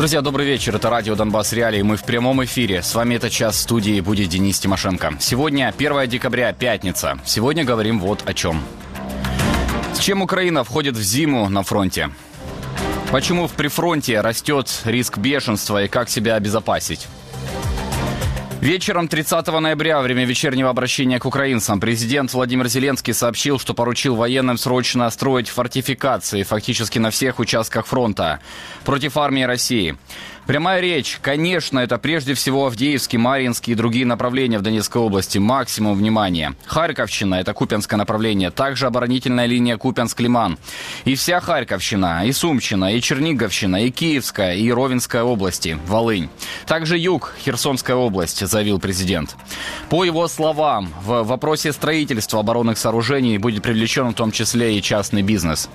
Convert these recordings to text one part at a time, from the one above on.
Друзья, добрый вечер. Это радио «Донбасс Реалии». Мы в прямом эфире. С вами этот час в студии будет Денис Тимошенко. Сегодня 1 декабря, пятница. Сегодня говорим вот о чем. С чем Украина входит в зиму на фронте? Почему в прифронте растет риск бешенства и как себя обезопасить? Вечером 30 ноября, во время вечернего обращения к украинцам, президент Владимир Зеленский сообщил, что поручил военным срочно строить фортификации фактически на всех участках фронта против армии России. Прямая речь. Конечно, это прежде всего Авдеевский, Маринский и другие направления в Донецкой области. Максимум внимания. Харьковщина – это Купянское направление. Также оборонительная линия Купянск-Лиман. И вся Харьковщина, и Сумщина, и Черниговщина, и Киевская, и Ровенская области. Волынь. Также юг, Херсонская область, заявил президент. По его словам, в вопросе строительства оборонных сооружений будет привлечен в том числе и частный бизнес.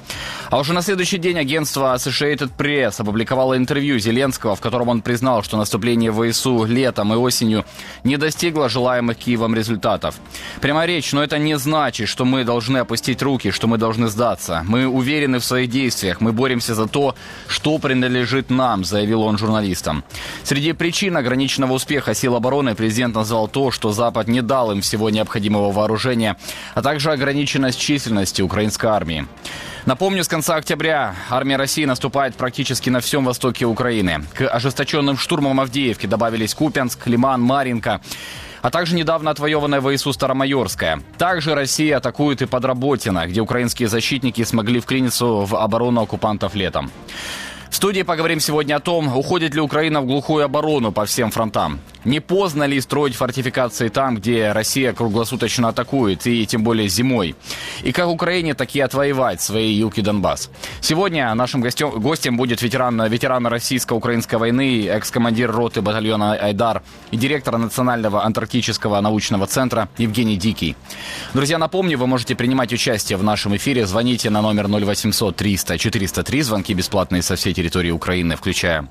А уже на следующий день агентство Associated Press опубликовало интервью Зеленского, в котором он признал, что наступление ВСУ летом и осенью не достигло желаемых Киевом результатов. Прямо речь, но это не значит, что мы должны опустить руки, что мы должны сдаться. Мы уверены в своих действиях, мы боремся за то, что принадлежит нам, заявил он журналистам. Среди причин ограниченного успеха сил обороны президент назвал то, что Запад не дал им всего необходимого вооружения, а также ограниченность численности украинской армии. Напомню, с конца октября армия России наступает практически на всем востоке Украины. К ожесточенным штурмам Авдеевки добавились Купянск, Лиман, Маринка а также недавно отвоеванная ВСУ Старомайорская. Также Россия атакует и Подработина, где украинские защитники смогли вклиниться в оборону оккупантов летом. В студии поговорим сегодня о том, уходит ли Украина в глухую оборону по всем фронтам. Не поздно ли строить фортификации там, где Россия круглосуточно атакует, и тем более зимой? И как Украине таки отвоевать свои юг и Донбасс? Сегодня нашим гостем, гостем будет ветеран, ветеран российско-украинской войны, экс-командир роты батальона «Айдар» и директор Национального антарктического научного центра Евгений Дикий. Друзья, напомню, вы можете принимать участие в нашем эфире. Звоните на номер 0800 300 403. Звонки бесплатные со всей территории Украины, включая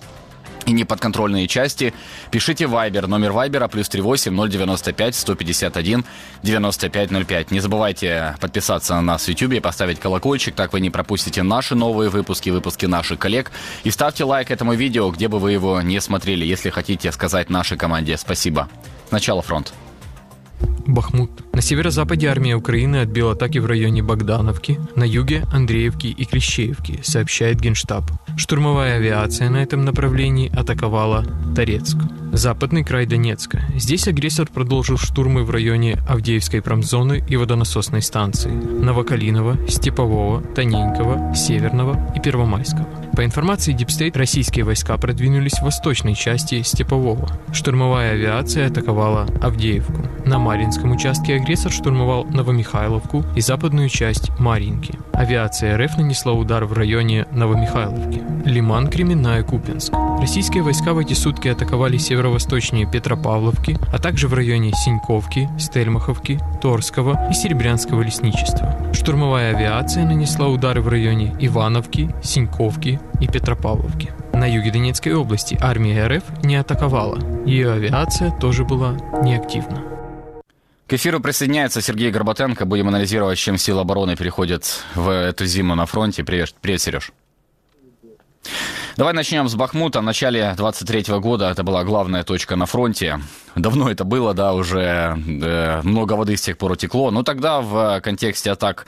и неподконтрольные части, пишите Viber. Номер Viber плюс 38 095 151 9505. Не забывайте подписаться на нас в YouTube, поставить колокольчик, так вы не пропустите наши новые выпуски, выпуски наших коллег. И ставьте лайк этому видео, где бы вы его не смотрели, если хотите сказать нашей команде спасибо. Сначала фронт. Бахмут. На северо-западе армия Украины отбила атаки в районе Богдановки, на юге Андреевки и Клещеевки, сообщает Генштаб. Штурмовая авиация на этом направлении атаковала Торецк. Западный край Донецка. Здесь агрессор продолжил штурмы в районе Авдеевской промзоны и водонасосной станции, Новокалинова, Степового, Тоненького, Северного и Первомайского. По информации DeepState, российские войска продвинулись в восточной части Степового. Штурмовая авиация атаковала Авдеевку. На Маринском участке агрессор штурмовал Новомихайловку и западную часть Маринки. Авиация РФ нанесла удар в районе Новомихайловки. Лиман, Кременная, Купянск. Российские войска в эти сутки атаковали северо-восточнее Петропавловки, а также в районе Синьковки, Стельмаховки, Торского и Серебрянского лесничества. Штурмовая авиация нанесла удары в районе Ивановки, Синьковки и Петропавловки. На юге Донецкой области армия РФ не атаковала. Ее авиация тоже была неактивна. К эфиру присоединяется Сергей Горбатенко. Будем анализировать, чем силы обороны переходят в эту зиму на фронте. Привет, привет Сереж. Давай начнем с Бахмута. В начале 23 года это была главная точка на фронте. Давно это было, да, уже э, много воды с тех пор утекло. Но тогда в контексте атак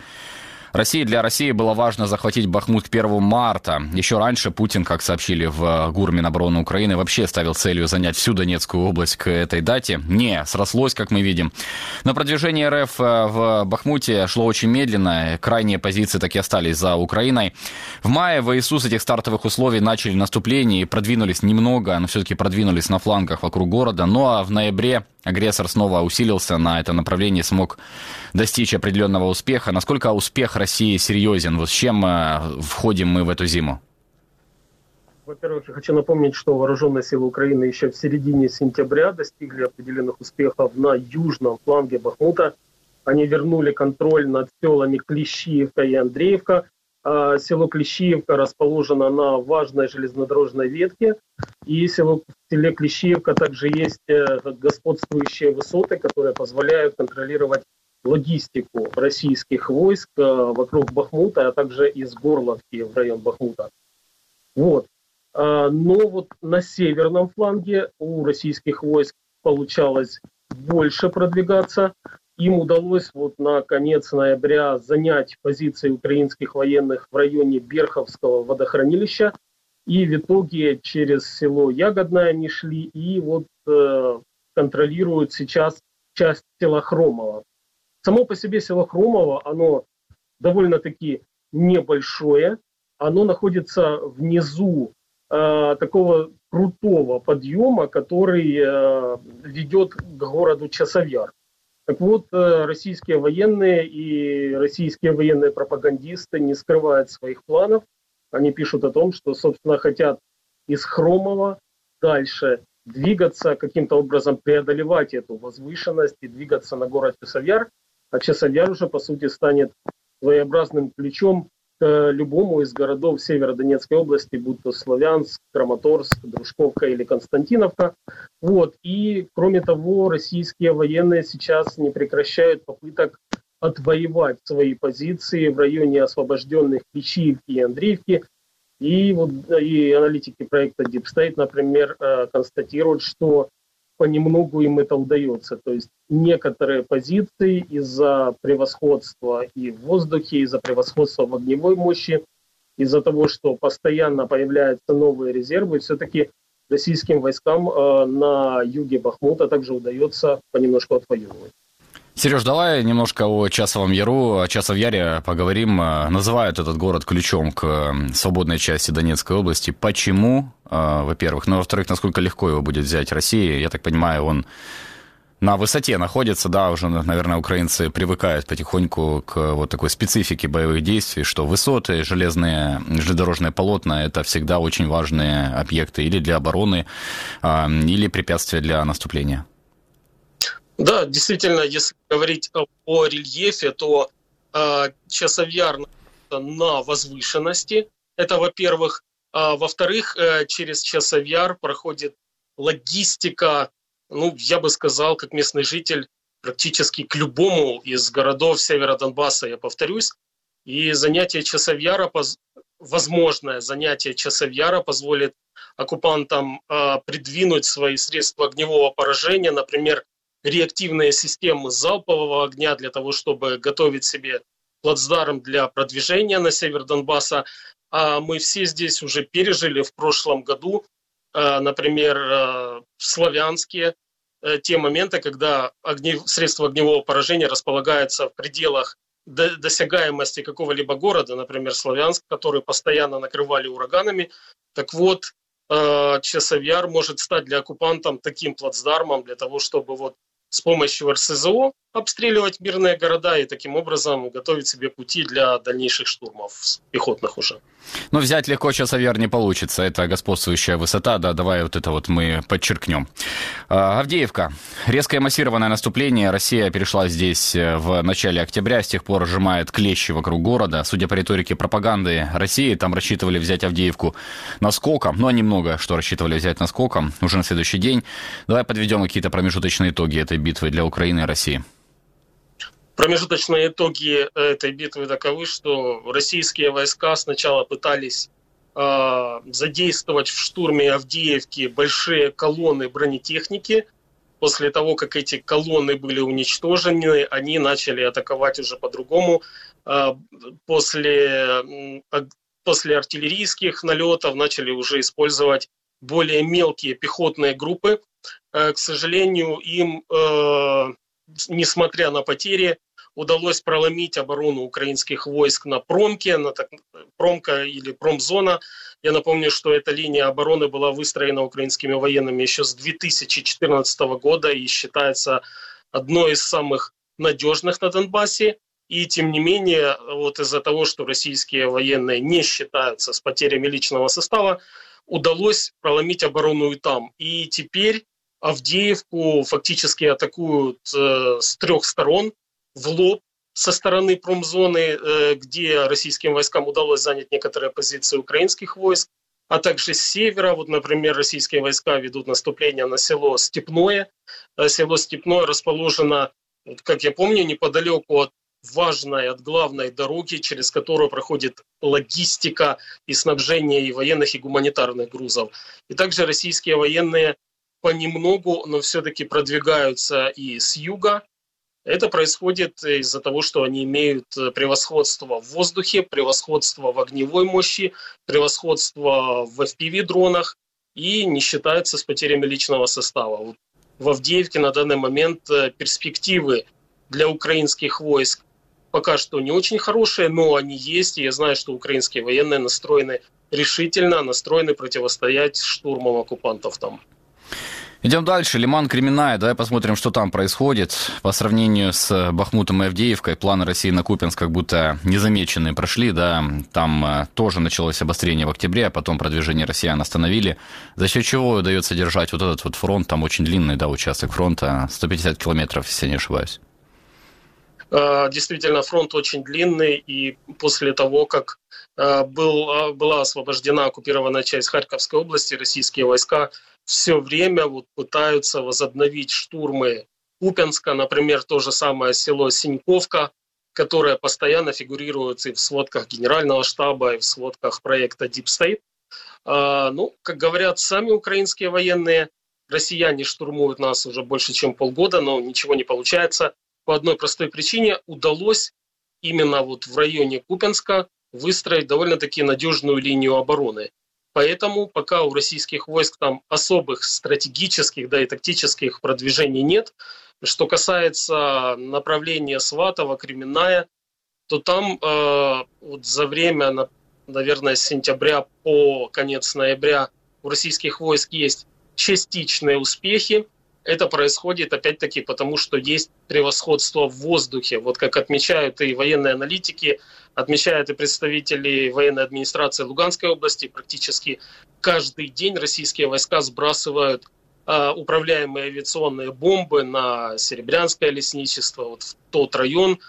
России для России было важно захватить Бахмут к 1 марта. Еще раньше Путин, как сообщили в ГУР Минобороны Украины, вообще ставил целью занять всю Донецкую область к этой дате. Не, срослось, как мы видим. Но продвижение РФ э, в Бахмуте шло очень медленно. Крайние позиции так и остались за Украиной. В мае ВСУ с этих стартовых условий начали наступление и продвинулись немного, но все-таки продвинулись на флангах вокруг города. Ну а в ноябре агрессор снова усилился на это направление, смог достичь определенного успеха. Насколько успех России серьезен? Вот с чем э, входим мы в эту зиму? Во-первых, я хочу напомнить, что вооруженные силы Украины еще в середине сентября достигли определенных успехов на южном фланге Бахмута. Они вернули контроль над селами Клещиевка и Андреевка. А село Клещиевка расположено на важной железнодорожной ветке. И село, в селе Клещиевка также есть э, господствующие высоты, которые позволяют контролировать логистику российских войск э, вокруг Бахмута, а также из Горловки в район Бахмута. Вот. Но вот на северном фланге у российских войск получалось больше продвигаться. Им удалось вот на конец ноября занять позиции украинских военных в районе Берховского водохранилища. И в итоге через село Ягодное они шли и вот э, контролируют сейчас часть села Хромова. Само по себе село Хромово, оно довольно-таки небольшое. Оно находится внизу э, такого крутого подъема, который э, ведет к городу Часовьяр. Так вот, э, российские военные и российские военные пропагандисты не скрывают своих планов. Они пишут о том, что, собственно, хотят из Хромова дальше двигаться, каким-то образом преодолевать эту возвышенность и двигаться на город Часовьяр. А Часовьяр уже, по сути, станет своеобразным ключом к любому из городов Северодонецкой области, будь то Славянск, Краматорск, Дружковка или Константиновка. Вот. И, кроме того, российские военные сейчас не прекращают попыток отвоевать свои позиции в районе освобожденных Печивки и Андреевки. И, вот, и аналитики проекта Deep State, например, э, констатируют, что понемногу им это удается. То есть некоторые позиции из-за превосходства и в воздухе, из-за превосходства в огневой мощи, из-за того, что постоянно появляются новые резервы, все-таки российским войскам э, на юге Бахмута также удается понемножку отвоевывать. Сереж, давай немножко о Часовом Яру, о Часов Яре поговорим. Э, называют этот город ключом к свободной части Донецкой области. Почему, э, во-первых? Ну, во-вторых, насколько легко его будет взять Россия? Я так понимаю, он на высоте находится, да, уже, наверное, украинцы привыкают потихоньку к вот такой специфике боевых действий, что высоты, железные, железнодорожные полотна – это всегда очень важные объекты или для обороны, э, или препятствия для наступления. Да, действительно, если говорить о рельефе, то э, Часовьяр на возвышенности. Это, во-первых. А, во-вторых, э, через Часовьяр проходит логистика, ну, я бы сказал, как местный житель, практически к любому из городов севера Донбасса, я повторюсь. И занятие Часовьяра, возможное занятие Часовьяра позволит оккупантам э, придвинуть свои средства огневого поражения, например, реактивные системы залпового огня для того, чтобы готовить себе плацдарм для продвижения на север Донбасса. А мы все здесь уже пережили в прошлом году, э, например, э, в Славянске, э, те моменты, когда огне... средства огневого поражения располагаются в пределах досягаемости какого-либо города, например, Славянск, который постоянно накрывали ураганами. Так вот, Часовьяр может стать для оккупантов таким плацдармом для того, чтобы вот с помощью РСЗО обстреливать мирные города и таким образом готовить себе пути для дальнейших штурмов пехотных уже. Но взять легко Часовьяр не получится. Это господствующая высота. Да, давай вот это вот мы подчеркнем. А, Авдеевка. Резкое массированное наступление. Россия перешла здесь э, в начале октября. С тех пор сжимает клещи вокруг города. Судя по риторике пропаганды России, там рассчитывали взять Авдеевку наскоком. А немного, что рассчитывали взять наскоком уже на следующий день. Давай подведем какие-то промежуточные итоги этой битвы для Украины и России. Промежуточные итоги этой битвы таковы, что российские войска сначала пытались э, задействовать в штурме Авдеевки большие колонны бронетехники. После того, как эти колонны были уничтожены, они начали атаковать уже по-другому. Э, после, э, после артиллерийских налетов начали уже использовать более мелкие пехотные группы. Э, к сожалению, им, э, несмотря на потери, удалось проломить оборону украинских войск на Промке, на так, Промка или Промзона. Я напомню, что эта линия обороны была выстроена украинскими военными еще с 2014 года и считается одной из самых надежных на Донбассе. И тем не менее, вот из-за того, что российские военные не считаются с потерями личного состава, удалось проломить оборону и там. И теперь Авдеевку фактически атакуют э, с трех сторон в лоб со стороны промзоны, э, где российским войскам удалось занять некоторые позиции украинских войск, а также с севера. Вот, например, российские войска ведут наступление на село Степное. Э, село Степное расположено, как я помню, неподалеку от важной, от главной дороги, через которую проходит логистика и снабжение и военных, и гуманитарных грузов. И также российские военные понемногу, но все-таки продвигаются и с юга. Это происходит из-за того, что они имеют превосходство в воздухе, превосходство в огневой мощи, превосходство в FPV-дронах и не считаются с потерями личного состава. В Авдеевке на данный момент э, перспективы для украинских войск пока что не очень хорошие, но они есть, и я знаю, что украинские военные настроены решительно, настроены противостоять штурмам оккупантов там. Идем дальше. Лиман Кременная. Давай посмотрим, что там происходит. По сравнению с Бахмутом и Авдеевкой, планы России на Купинск как будто незамеченные прошли. Да? Там э, тоже началось обострение в октябре, а потом продвижение россиян остановили. За счет чего удается держать вот этот вот фронт? Там очень длинный да, участок фронта, 150 километров, если я не ошибаюсь. Э, действительно, фронт очень длинный, и после того, как э, был, была освобождена оккупированная часть Харьковской области, российские войска все время вот пытаются возобновить штурмы Купенска, например, то же самое село Синьковка, которое постоянно фигурирует и в сводках Генерального штаба, и в сводках проекта Deep State. Ну, как говорят сами украинские военные, россияне штурмуют нас уже больше, чем полгода, но ничего не получается по одной простой причине удалось именно вот в районе Купенска выстроить довольно-таки надежную линию обороны. Поэтому пока у российских войск там особых стратегических, да и тактических продвижений нет. Что касается направления Сватова, Кременная, то там э, вот за время, наверное, с сентября по конец ноября у российских войск есть частичные успехи. Это происходит, опять-таки, потому что есть превосходство в воздухе. Вот как отмечают и военные аналитики, отмечают и представители военной администрации Луганской области, практически каждый день российские войска сбрасывают э, управляемые авиационные бомбы на Серебрянское лесничество, вот в тот район.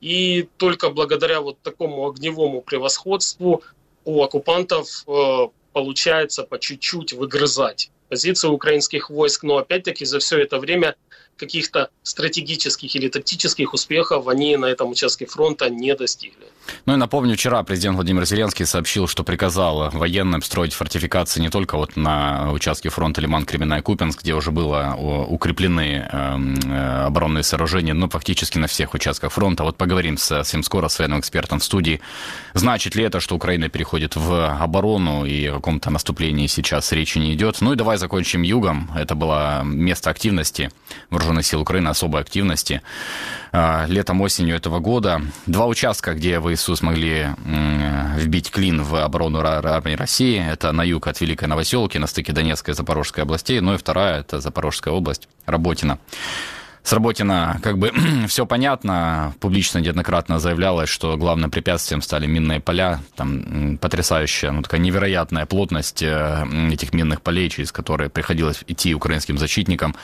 И только благодаря вот такому огневому превосходству у оккупантов э, получается по чуть-чуть выгрызать позиции украинских войск, но опять-таки за все это время каких-то стратегических или тактических успехов они на этом участке фронта не достигли. Ну и напомню, вчера президент Владимир Зеленский сообщил, что приказал военным строить фортификации не только вот на участке фронта Лиман, Кременная, Купинск, где уже было укреплены эм, э, оборонные сооружения, но фактически на всех участках фронта. Вот поговорим совсем скоро с военным экспертом в студии. Значит ли это, что Украина переходит в оборону и о каком-то наступлении сейчас речи не идет? Ну и давай закончим югом. Это было место активности вооруженных сил Украины, особой активности. А, летом, осенью этого года. Два участка, где ВСУ смогли вбить клин в оборону армии России. Это на юг от Великой Новоселки, на стыке Донецкой и Запорожской областей. Ну и вторая, это Запорожская область, Работина. С Работина как бы все понятно. Публично неоднократно заявлялось, что главным препятствием стали минные поля. Там потрясающая, ну такая невероятная плотность э, этих минных полей, через которые приходилось идти украинским защитникам.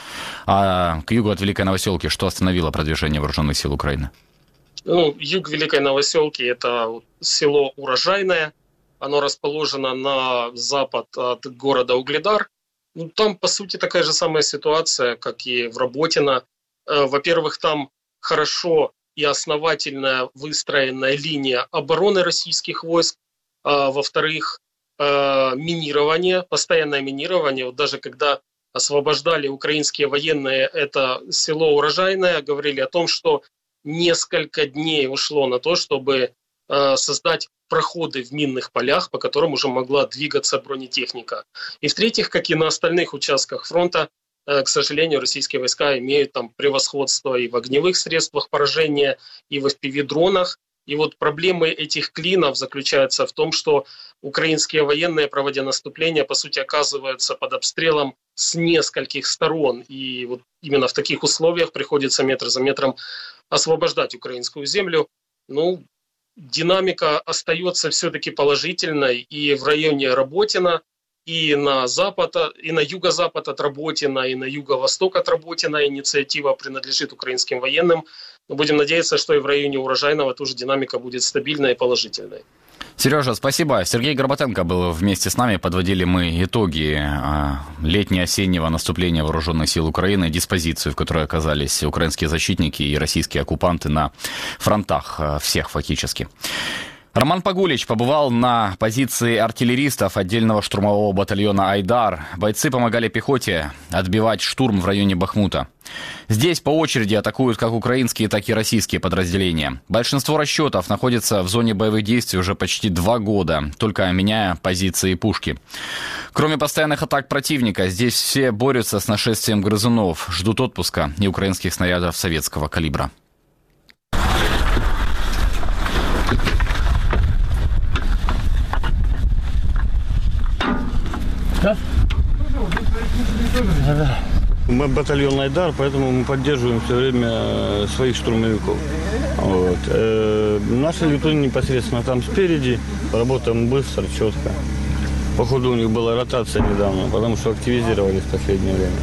А к югу от Великой Новоселки что остановило продвижение вооруженных сил Украины? Ну, юг Великой Новоселки – это село Урожайное. Оно расположено на запад от города Угледар. Ну, там, по сути, такая же самая ситуация, как и в Работино. Э, во-первых, там хорошо и основательная выстроенная линия обороны российских войск. А, во-вторых, э, минирование, постоянное минирование. Вот даже когда освобождали украинские военные это село Урожайное, говорили о том, что несколько дней ушло на то, чтобы э, создать проходы в минных полях, по которым уже могла двигаться бронетехника. И в-третьих, как и на остальных участках фронта, к сожалению, российские войска имеют там превосходство и в огневых средствах поражения, и в FPV-дронах. И вот проблемы этих клинов заключаются в том, что украинские военные, проводя наступление, по сути, оказываются под обстрелом с нескольких сторон. И вот именно в таких условиях приходится метр за метром освобождать украинскую землю. Ну, динамика остается все-таки положительной. И в районе Работина и на запад, и на юго-запад от Работина, и на юго-восток от Работина инициатива принадлежит украинским военным. Но будем надеяться, что и в районе Урожайного тоже динамика будет стабильной и положительной. Сережа, спасибо. Сергей Горбатенко был вместе с нами. Подводили мы итоги а, летне-осеннего наступления вооруженных сил Украины, диспозицию, в которой оказались украинские защитники и российские оккупанты на фронтах а, всех фактически. Роман Погулич побывал на позиции артиллеристов отдельного штурмового батальона «Айдар». Бойцы помогали пехоте отбивать штурм в районе Бахмута. Здесь по очереди атакуют как украинские, так и российские подразделения. Большинство расчетов находится в зоне боевых действий уже почти два года, только меняя позиции пушки. Кроме постоянных атак противника, здесь все борются с нашествием грызунов, ждут отпуска и украинских снарядов советского калибра. Мы батальон Айдар, поэтому мы поддерживаем все время э, своих штурмовиков. Вот. Э, Наши летуны непосредственно там спереди, работаем быстро, четко. Походу у них была ротация недавно, потому что активизировались в последнее время.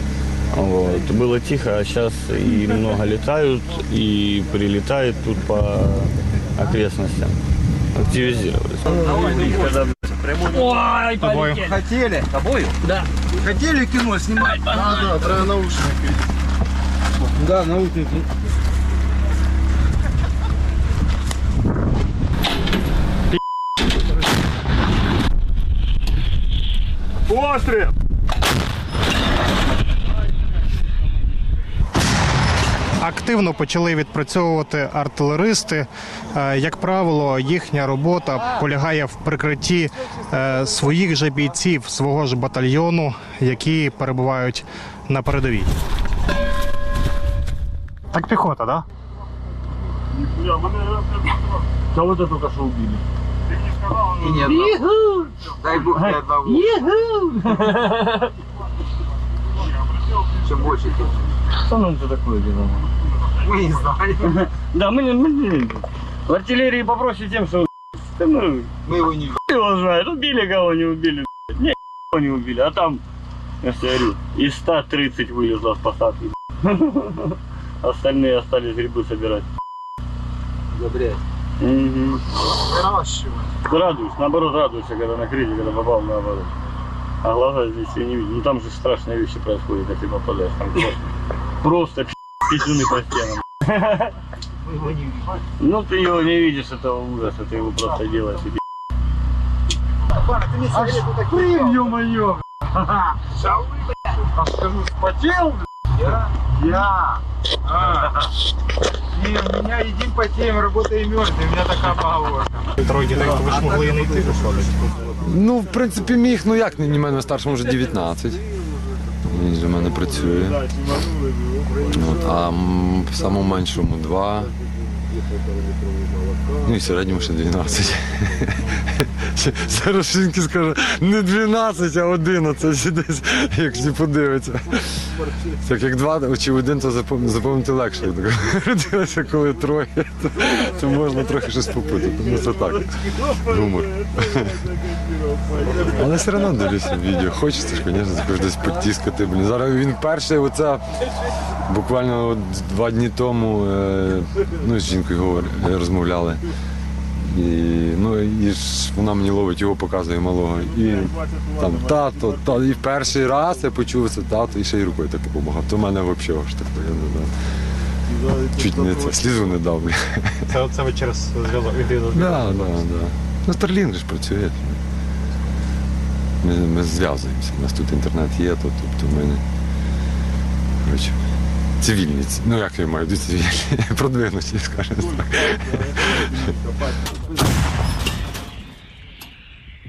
Вот. Было тихо, а сейчас и много летают, и прилетает тут по окрестностям. Активизировались. Ой, полетели. Хотели? Тобою? Да. Хотели кино снимать? Да, да, про наушники. Да, наушники. Пострел! Активно почали відпрацьовувати артилеристи. Е, Як правило, їхня робота полягає в прикритті е, своїх же бійців, свого ж батальйону, які перебувають на передовій. Так піхота, так? Кого-то только что убили. И нет. Дай бог ни одного. Чем больше, тем Что нам это такое дело? мы не знаем. Да, мы, не- в артиллерии попроще тем, что ну, Мы его не его знает, убили кого не убили, не кого не убили, а там, я говорю, из 130 вылезло с посадки. Остальные остались грибы собирать. Забрять. Выращивать. Радуюсь, наоборот радуюсь, когда на крысе, когда попал наоборот. А глаза здесь я не видел. Ну там же страшные вещи происходят, если попадаешь. Там просто, просто пи- писюны по стенам. Мы его не видим. Ну ты его не видишь, этого ужаса, ты его просто делаешь себе. Пана, ты мне сигарету такие ё-моё. А скажу, спотел, Я? Я. А. Не, у меня едим потеем, работаем мертвым. У меня такая поговорка. Троє дітей, ви ж могли і не йти. Ну, в принципі, міг, ну як не мене старшому вже 19. Він вже в мене працює. От, а самому меншому 2. Ну і середньому ще 12. Ще Зараз жінки скаже, не 12, а 11 десь, як всі подивиться. Так як два чи один, то запам- запам'ятати легше. Родилося, коли троє, то, то можна трохи щось попутати. Ну це так. Гумор. Але все одно дивлюся відео. Хочеться ж, звісно, також десь потіскати. Блін. Зараз він перший, оце буквально два дні тому е, ну, з жінкою говор, е, розмовляли. І, ну, і ж вона мені ловить, його показує малого. І там тато, тато. І перший раз я почув це тато і ще й рукою так допомагав. То в мене взагалі аж так. Я не знаю. Чуть не це, слізу не дав. Це, це ви через зв'язок. Да, да, да. Ну, же ж працює. Ми, ми зв'язуємося. У нас тут інтернет є, то, тобто ми не. Коротше, цивільні. Ну як я маю, цивільні, продвинуті, скажімо так.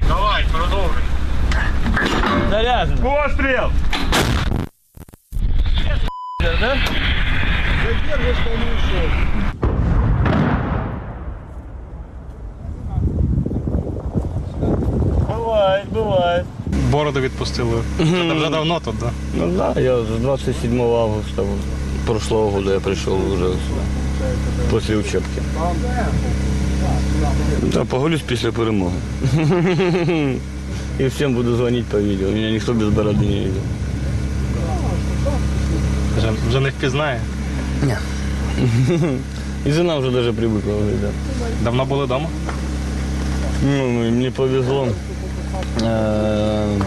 Давай, продолжим. Заряжен. Да? Бывает, бывает. Бороду відпустили. Це вже давно тут, так? Ну да, я с 27 августа прошлого года я пришел уже сюда. После учебки. Да, погулюсь після перемоги. И всем буду звонить по видео. Меня никто без бороды не видел. Вже, вже не впізнає. И жена уже даже привыкла уже, да. Давно були вдома? Ну, ну, и мне повезло. Э,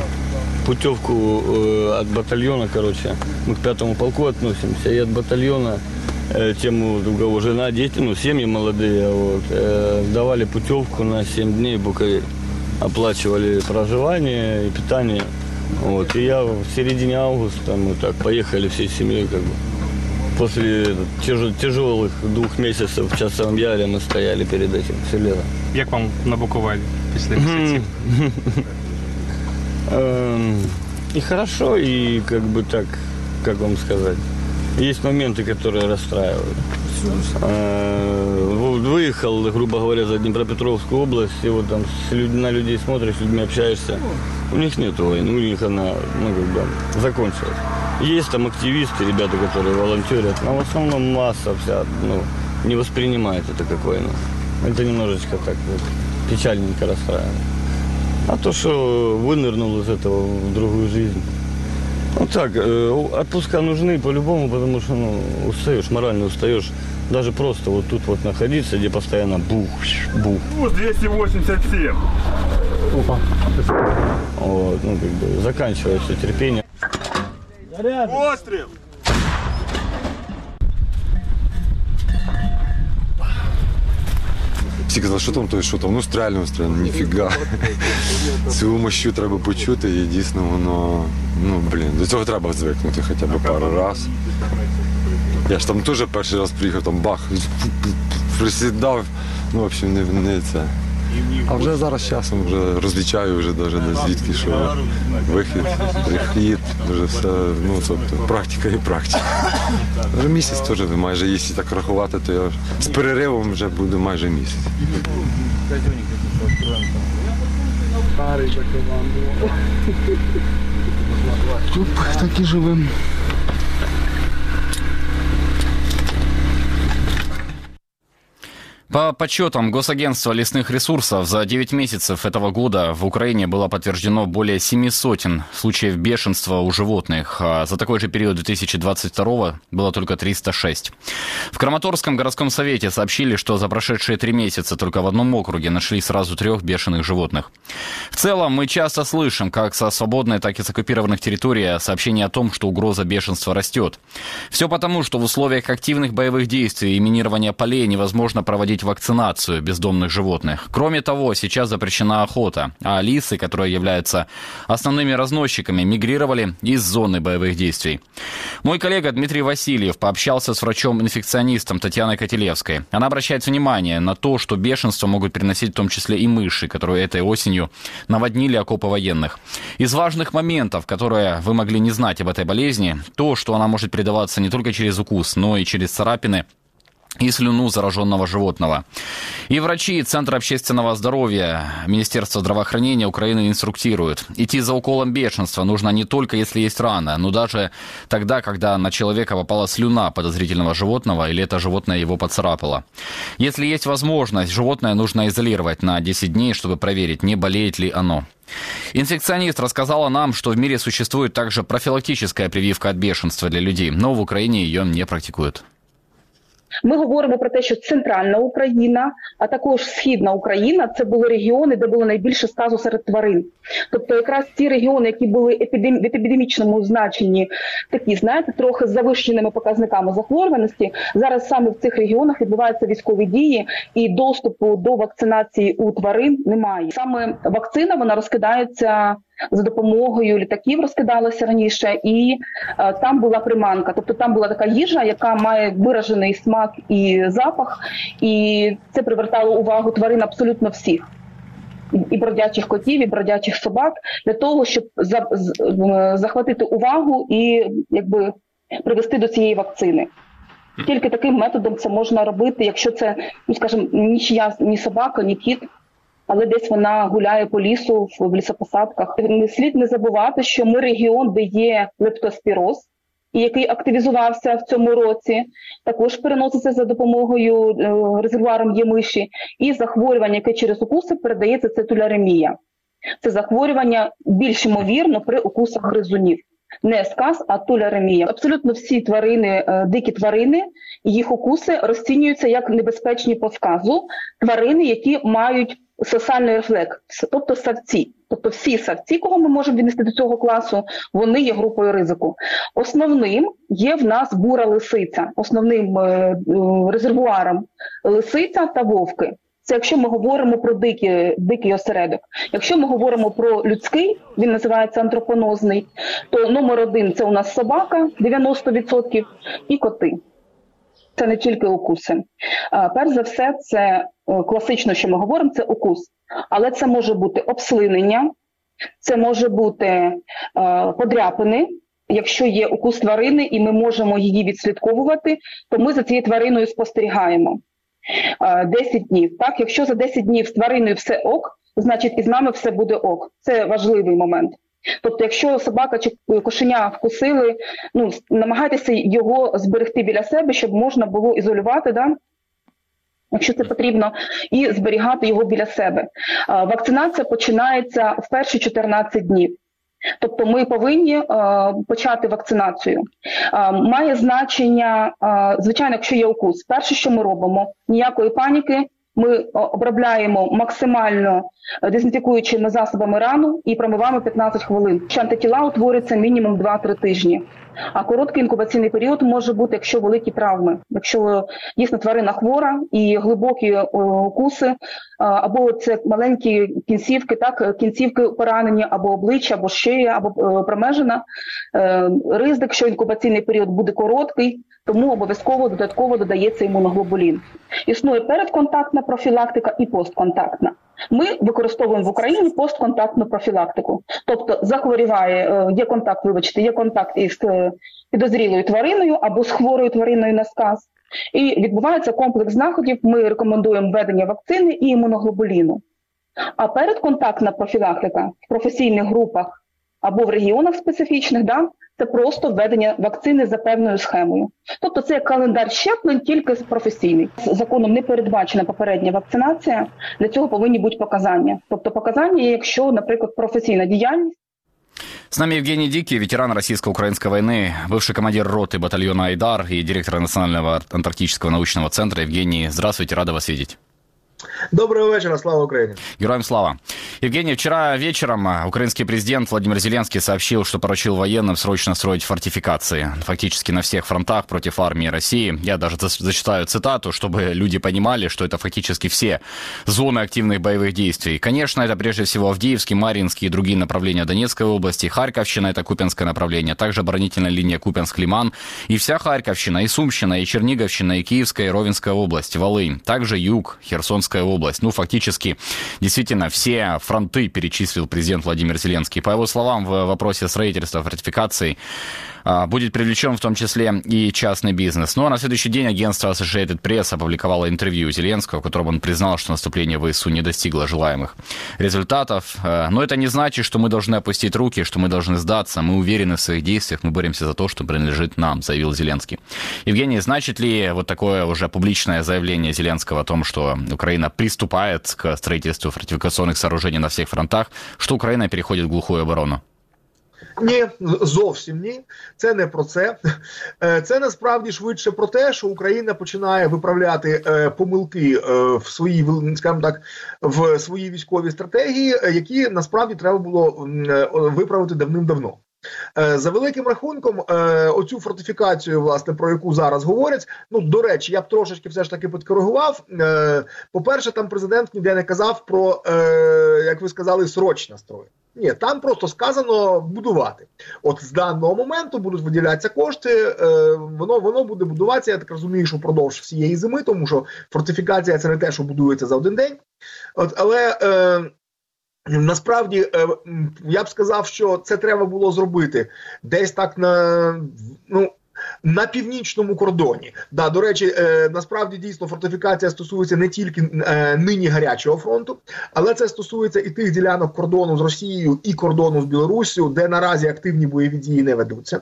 Путевку э, от батальона, короче, мы к пятому полку относимся, и от батальона э, тем, у кого жена, дети, ну, семьи молодые, вот, э, давали путевку на 7 дней в Буковель. Оплачивали проживание и питание. Вот, и я в середине августа, мы так поехали всей семьей, как бы. После тяж- тяжелых двух месяцев в Часовом Яре мы стояли перед этим все лето. Як вам на Буковелі після місяців? Эм, И хорошо, и как бы так, как вам сказать, есть моменты, которые расстраивают. Э, Выехал, грубо говоря, за Днепропетровскую область, и вот там с люд- на людей смотришь, с людьми общаешься. У них нет войны, у них она, ну, как бы, закончилась. Есть там активисты, ребята, которые волонтерят, но в основном масса вся, ну, не воспринимает это как войну. Это немножечко так вот печальненько расстраивает. А то, что вынырнул из этого в другую жизнь. Ну так, э, отпуска нужны по-любому, потому что ну, устаешь, морально устаешь. Даже просто вот тут вот находиться, где постоянно бух, бух. Курс 287. Вот, ну, как бы заканчивается терпение. Пострел! Всі казали, що там, то що там, ну стрельно, стрельно, ніфіга. Цю мощу треба почути, і дійсно воно, ну блін, до цього треба звикнути хоча б пару раз. Я ж там теж перший раз приїхав, там бах, присідав, ну, в общем, не, не це. А вже зараз часом вже розлічаю вже даже де звідки, що вихід, прихід, вже все, ну тобто практика і практика. Вже місяць теж майже, якщо так рахувати, то я з переривом вже буду майже місяць. Так і живемо. По подсчетам Госагентства лесных ресурсов, за 9 месяцев этого года в Украине было подтверждено более 7 сотен случаев бешенства у животных. А за такой же период 2022 было только 306. В Краматорском городском совете сообщили, что за прошедшие три месяца только в одном округе нашли сразу трех бешеных животных. В целом, мы часто слышим, как со свободной, так и с оккупированных территорий, сообщения о том, что угроза бешенства растет. Все потому, что в условиях активных боевых действий и минирования полей невозможно проводить вакцинацию бездомных животных. Кроме того, сейчас запрещена охота, а лисы, которые являются основными разносчиками, мигрировали из зоны боевых действий. Мой коллега Дмитрий Васильев пообщался с врачом-инфекционистом Татьяной Котелевской. Она обращает внимание на то, что бешенство могут переносить в том числе и мыши, которые этой осенью наводнили окопы военных. Из важных моментов, которые вы могли не знать об этой болезни, то, что она может передаваться не только через укус, но и через царапины, и слюну зараженного животного. И врачи Центра общественного здоровья Министерства здравоохранения Украины инструктируют. Идти за уколом бешенства нужно не только если есть рана, но даже тогда, когда на человека попала слюна подозрительного животного или это животное его поцарапало. Если есть возможность, животное нужно изолировать на 10 дней, чтобы проверить, не болеет ли оно. Инфекционист рассказала нам, что в мире существует также профилактическая прививка от бешенства для людей, но в Украине ее не практикуют. Ми говоримо про те, що центральна Україна, а також східна Україна це були регіони, де було найбільше сказу серед тварин. Тобто, якраз ті регіони, які були епідем... в епідемічному значенні, такі знаєте, трохи з завищеними показниками захворюваності. Зараз саме в цих регіонах відбуваються військові дії, і доступу до вакцинації у тварин немає. Саме вакцина вона розкидається за допомогою літаків розкидалося раніше, і е, там була приманка. Тобто там була така їжа, яка має виражений смак і запах, і це привертало увагу тварин абсолютно всіх. І- бродячих котів, і бродячих собак для того, щоб захватити увагу і якби привести до цієї вакцини. Тільки таким методом це можна робити, якщо це, ну скажімо, нічия ні собака, ні кіт, але десь вона гуляє по лісу в, лісопосадках. Не слід не забувати, що ми регіон, де є лептоспіроз, який активізувався в цьому році, також переноситься за допомогою е, резервуаром є миші, і захворювання, яке через укуси передається, це туляремія. Це захворювання більш ймовірно при укусах гризунів. Не сказ, а туляремія. Абсолютно всі тварини, е, дикі тварини, їх укуси розцінюються як небезпечні по сказу тварини, які мають сосальний рефлекс, тобто савці. Тобто всі савці, кого ми можемо віднести до цього класу, вони є групою ризику. Основним є в нас бура лисиця, основним е, е, резервуаром лисиця та вовки. Це якщо ми говоримо про дикі, дикий осередок. Якщо ми говоримо про людський, він називається антропонозний, то номер один це у нас собака 90% і коти. Це не тільки укуси. Перш за все, це е, класично, що ми говоримо, це укус. Але це може бути обслинення, це може бути е, подряпини. Якщо є укус тварини і ми можемо її відслідковувати, то ми за цією твариною спостерігаємо. 10 днів. Так, якщо за 10 днів з твариною все ок, значить і з нами все буде ок. Це важливий момент. Тобто, якщо собака чи кошеня вкусили, ну намагайтеся його зберегти біля себе, щоб можна було ізолювати, да? якщо це потрібно, і зберігати його біля себе. Вакцинація починається в перші 14 днів. Тобто ми повинні е, почати вакцинацію. Е, має значення, е, звичайно, якщо є укус. Перше, що ми робимо, ніякої паніки. Ми обробляємо максимально дезінфікуючими засобами рану і промиваємо 15 хвилин. Антитіла утворюються мінімум 2-3 тижні. А короткий інкубаційний період може бути, якщо великі травми, якщо дійсно тварина хвора і глибокі укуси, або це маленькі кінцівки, так кінцівки поранені, або обличчя, або шия, або промежена. Е, ризик, що інкубаційний період буде короткий, тому обов'язково додатково додається імуноглобулін. Існує передконтактна профілактика і постконтактна. Ми використовуємо в Україні постконтактну профілактику, тобто захворіває, е, є контакт, вибачте, є контакт із підозрілою твариною або з хворою твариною на сказ. І відбувається комплекс заходів. Ми рекомендуємо введення вакцини і імуноглобуліну. А передконтактна профілактика в професійних групах або в регіонах специфічних, да, це просто введення вакцини за певною схемою. Тобто це календар щеплень, тільки професійний. Законом не передбачена попередня вакцинація. Для цього повинні бути показання. Тобто, показання, якщо, наприклад, професійна діяльність. С нами Евгений Дикий, ветеран российско-украинской войны, бывший командир роты батальона «Айдар» и директор Национального антарктического научного центра. Евгений, здравствуйте, рада вас видеть. Доброго вечера, слава Украине. Героям слава. Евгений, вчера вечером а, украинский президент Владимир Зеленский сообщил, что поручил военным срочно строить фортификации. Фактически на всех фронтах против армии России. Я даже зачитаю цитату, чтобы люди понимали, что это фактически все зоны активных боевых действий. Конечно, это прежде всего Авдеевский, Маринский и другие направления Донецкой области. Харьковщина – это Купенское направление. Также оборонительная линия Купенск-Лиман. И вся Харьковщина, и Сумщина, и Черниговщина, и Киевская, и Ровенская область. Волынь. Также Юг, Херсонская область. Ну, фактически, действительно, все фронты перечислил президент Владимир Зеленский. По его словам, в вопросе строительства, фортификации будет привлечен в том числе и частный бизнес. Ну а на следующий день агентство Associated Press опубликовало интервью Зеленского, в котором он признал, что наступление ВСУ не достигло желаемых результатов. А, но это не значит, что мы должны опустить руки, что мы должны сдаться. Мы уверены в своих действиях, мы боремся за то, что принадлежит нам, заявил Зеленский. Евгений, значит ли вот такое уже публичное заявление Зеленского о том, что Украина приступает к строительству фортификационных сооружений на всех фронтах, что Украина переходит в глухую оборону? Ні, зовсім ні. Це не про це. Е, це насправді швидше про те, що Україна починає виправляти е, помилки е, в своїй скажімо так, в своїй військовій стратегії, які насправді треба було виправити давним-давно. За великим рахунком, оцю фортифікацію, власне, про яку зараз говорять. Ну до речі, я б трошечки все ж таки підкоригував. По перше, там президент ніде не казав про як ви сказали, срочне строї. Ні, там просто сказано будувати. От з даного моменту будуть виділятися кошти. Е, Воно воно буде будуватися. Я так розумію, що впродовж всієї зими, тому що фортифікація це не те, що будується за один день. От, Але е, насправді е, я б сказав, що це треба було зробити десь так на ну на північному кордоні. Да, До речі, е, насправді дійсно фортифікація стосується не тільки е, нині гарячого фронту, але це стосується і тих ділянок кордону з Росією і кордону з Білоруссю, де наразі активні бойові дії не ведуться.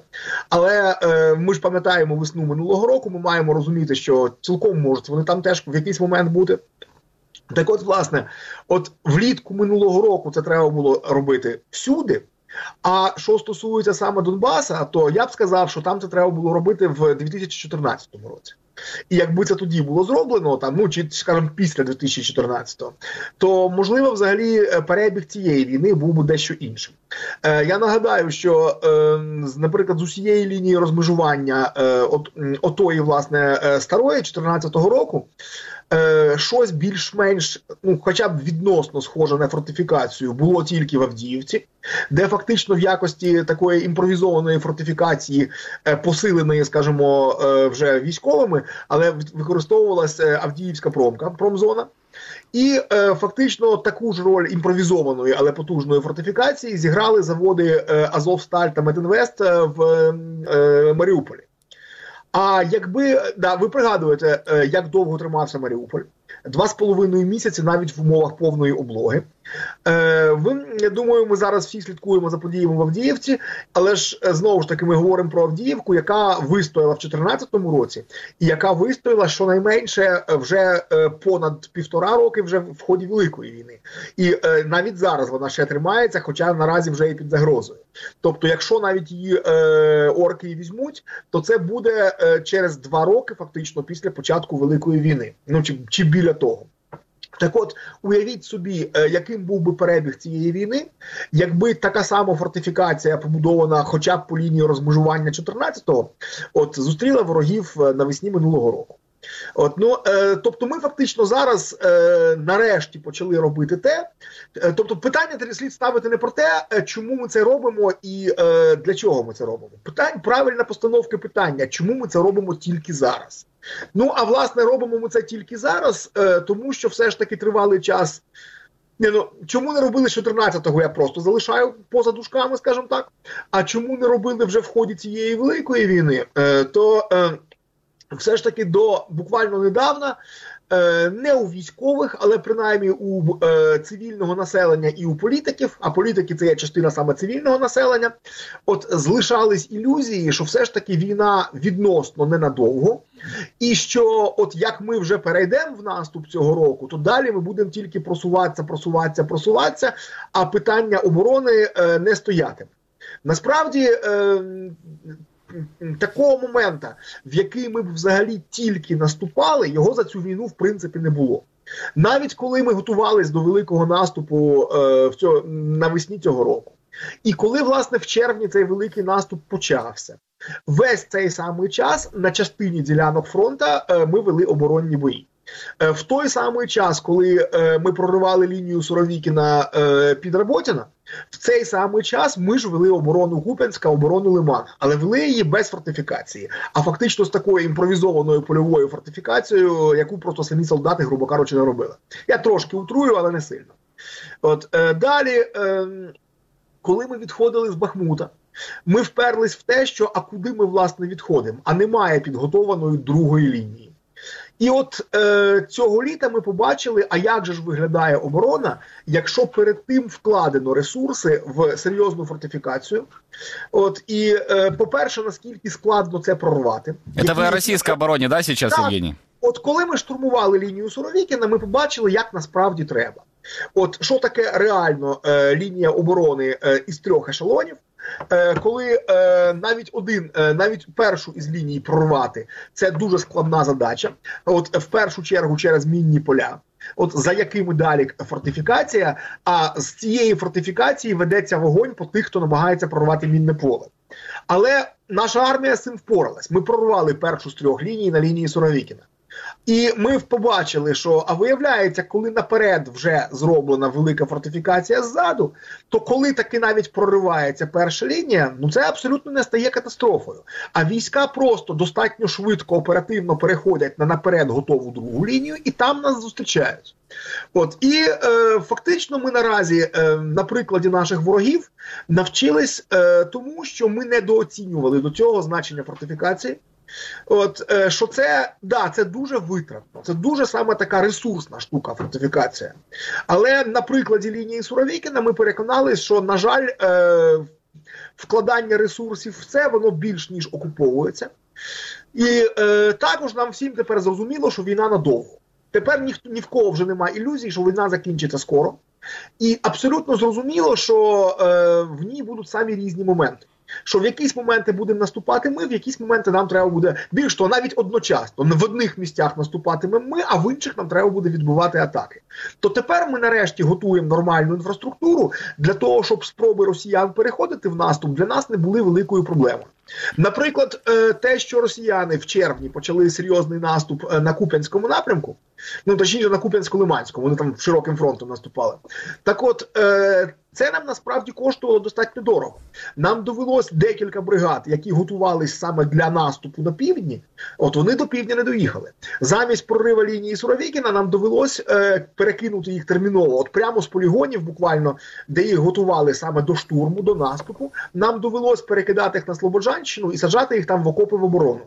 Але е, ми ж пам'ятаємо весну минулого року. Ми маємо розуміти, що цілком можуть вони там теж в якийсь момент бути. Так, от, власне, от влітку минулого року це треба було робити всюди. А що стосується саме Донбаса, то я б сказав, що там це треба було робити в 2014 році. І якби це тоді було зроблено, там ну чи скажімо, після 2014-го, то можливо, взагалі, е, перебіг цієї війни був би дещо іншим. Е, Я нагадаю, що, е, наприклад, з усієї лінії розмежування е, от, отої, власне, е, старої 14-го року. Е, щось більш-менш, ну хоча б відносно схоже на фортифікацію, було тільки в Авдіївці, де фактично в якості такої імпровізованої фортифікації, е, посиленої, скажімо, е, вже військовими, але використовувалася Авдіївська промка, промзона. І е, фактично таку ж роль імпровізованої, але потужної фортифікації зіграли заводи е, Азовсталь та Метинвест в е, Маріуполі. А якби да, ви пригадуєте, е, як довго тримався Маріуполь? Два з половиною місяці навіть в умовах повної облоги. Е, ви, я думаю, ми зараз всі слідкуємо за подіями в Авдіївці, але ж е, знову ж таки ми говоримо про Авдіївку, яка вистояла в 2014 році, і яка вистояла щонайменше вже е, понад півтора роки вже в ході Великої війни. І навіть зараз вона ще тримається, хоча наразі вже і під загрозою. Тобто, якщо навіть її е, орки візьмуть, то це буде через два роки, фактично, після початку Великої війни, ну чи, чи біля того. Так от уявіть собі, е, яким був би перебіг цієї війни, якби така сама фортифікація побудована, хоча б по лінії розмежування 14-го, от зустріла ворогів е, навесні минулого року. От, ну, е, Тобто, ми фактично зараз е, нарешті почали робити те. Е, тобто, питання слід ставити не про те, е, чому ми це робимо і е, для чого ми це робимо. Питань, правильна постановка питання, чому ми це робимо тільки зараз. Ну а власне робимо ми це тільки зараз, е, тому що все ж таки тривалий час. Не, ну, Чому не робили 14-го, я просто залишаю поза дужками, скажімо так. А чому не робили вже в ході цієї великої війни, е, то е, все ж таки до буквально недавна Е, не у військових, але принаймні у е, цивільного населення і у політиків, а політики це є частина саме цивільного населення. От залишались ілюзії, що все ж таки війна відносно ненадовго, і що, от як ми вже перейдемо в наступ цього року, то далі ми будемо тільки просуватися, просуватися, просуватися, а питання оборони е, не стоятиме. Насправді. Е, такого моменту, в який ми б взагалі тільки наступали, його за цю війну в принципі не було. Навіть коли ми готувалися до великого наступу е, в цього, навесні цього року, і коли власне в червні цей великий наступ почався, весь цей самий час на частині ділянок фронта е, ми вели оборонні бої. Е, в той самий час, коли е, ми проривали лінію Суровікіна е, під Работіна, в цей самий час ми ж вели оборону Купенська, оборону Лимана, але вели її без фортифікації, а фактично з такою імпровізованою польовою фортифікацією, яку просто самі солдати, грубо кажучи, не робили. Я трошки утрую, але не сильно. От е, далі, е, коли ми відходили з Бахмута. Ми вперлись в те, що а куди ми власне відходимо, а немає підготованої другої лінії. І от е, цього літа ми побачили, а як же ж виглядає оборона, якщо перед тим вкладено ресурси в серйозну фортифікацію. От і е, по-перше, наскільки складно це прорвати, Це в російській обороні, да, зараз, так, Євгеній? От коли ми штурмували лінію Суровікіна, ми побачили, як насправді треба. От що таке реально е, лінія оборони е, із трьох ешелонів. Е, коли е, навіть один, е, навіть першу із ліній прорвати, це дуже складна задача. От в першу чергу через мінні поля. От за якими далі фортифікація, а з цієї фортифікації ведеться вогонь по тих, хто намагається прорвати мінне поле. Але наша армія з цим впоралась. Ми прорвали першу з трьох ліній на лінії Суровікіна. І ми побачили, що а виявляється, коли наперед вже зроблена велика фортифікація ззаду, то коли таки навіть проривається перша лінія, ну це абсолютно не стає катастрофою. А війська просто достатньо швидко оперативно переходять на наперед готову другу лінію, і там нас зустрічають. От і е, фактично, ми наразі е, на прикладі наших ворогів навчились е, тому, що ми недооцінювали до цього значення фортифікації. От е, що це да, це дуже витратно, це дуже саме така ресурсна штука, фортифікація. Але на прикладі лінії Суровікіна ми переконалися, що, на жаль, е, вкладання ресурсів в це воно більш ніж окуповується. І е, також нам всім тепер зрозуміло, що війна надовго. Тепер ніхто ні в кого вже немає ілюзій, що війна закінчиться скоро. І абсолютно зрозуміло, що е, в ній будуть самі різні моменти. Що в якісь моменти будемо наступати ми, в якісь моменти нам треба буде більш того, навіть одночасно в одних місцях наступатимемо ми, а в інших нам треба буде відбувати атаки. То тепер ми нарешті готуємо нормальну інфраструктуру для того, щоб спроби росіян переходити в наступ для нас не були великою проблемою. Наприклад, е, те, що росіяни в червні почали серйозний наступ е, на Куп'янському напрямку, ну точніше на Куп'янсько-Лиманському, вони там широким фронтом наступали. Так, от е, це нам насправді коштувало достатньо дорого. Нам довелось декілька бригад, які готувалися саме для наступу на півдні. От вони до півдня не доїхали. Замість прорива лінії Суровікіна нам довелось е, перекинути їх терміново. От прямо з полігонів, буквально, де їх готували саме до штурму, до наступу. Нам довелось перекидати їх на Слободжанщину і саджати їх там в окопи в оборону.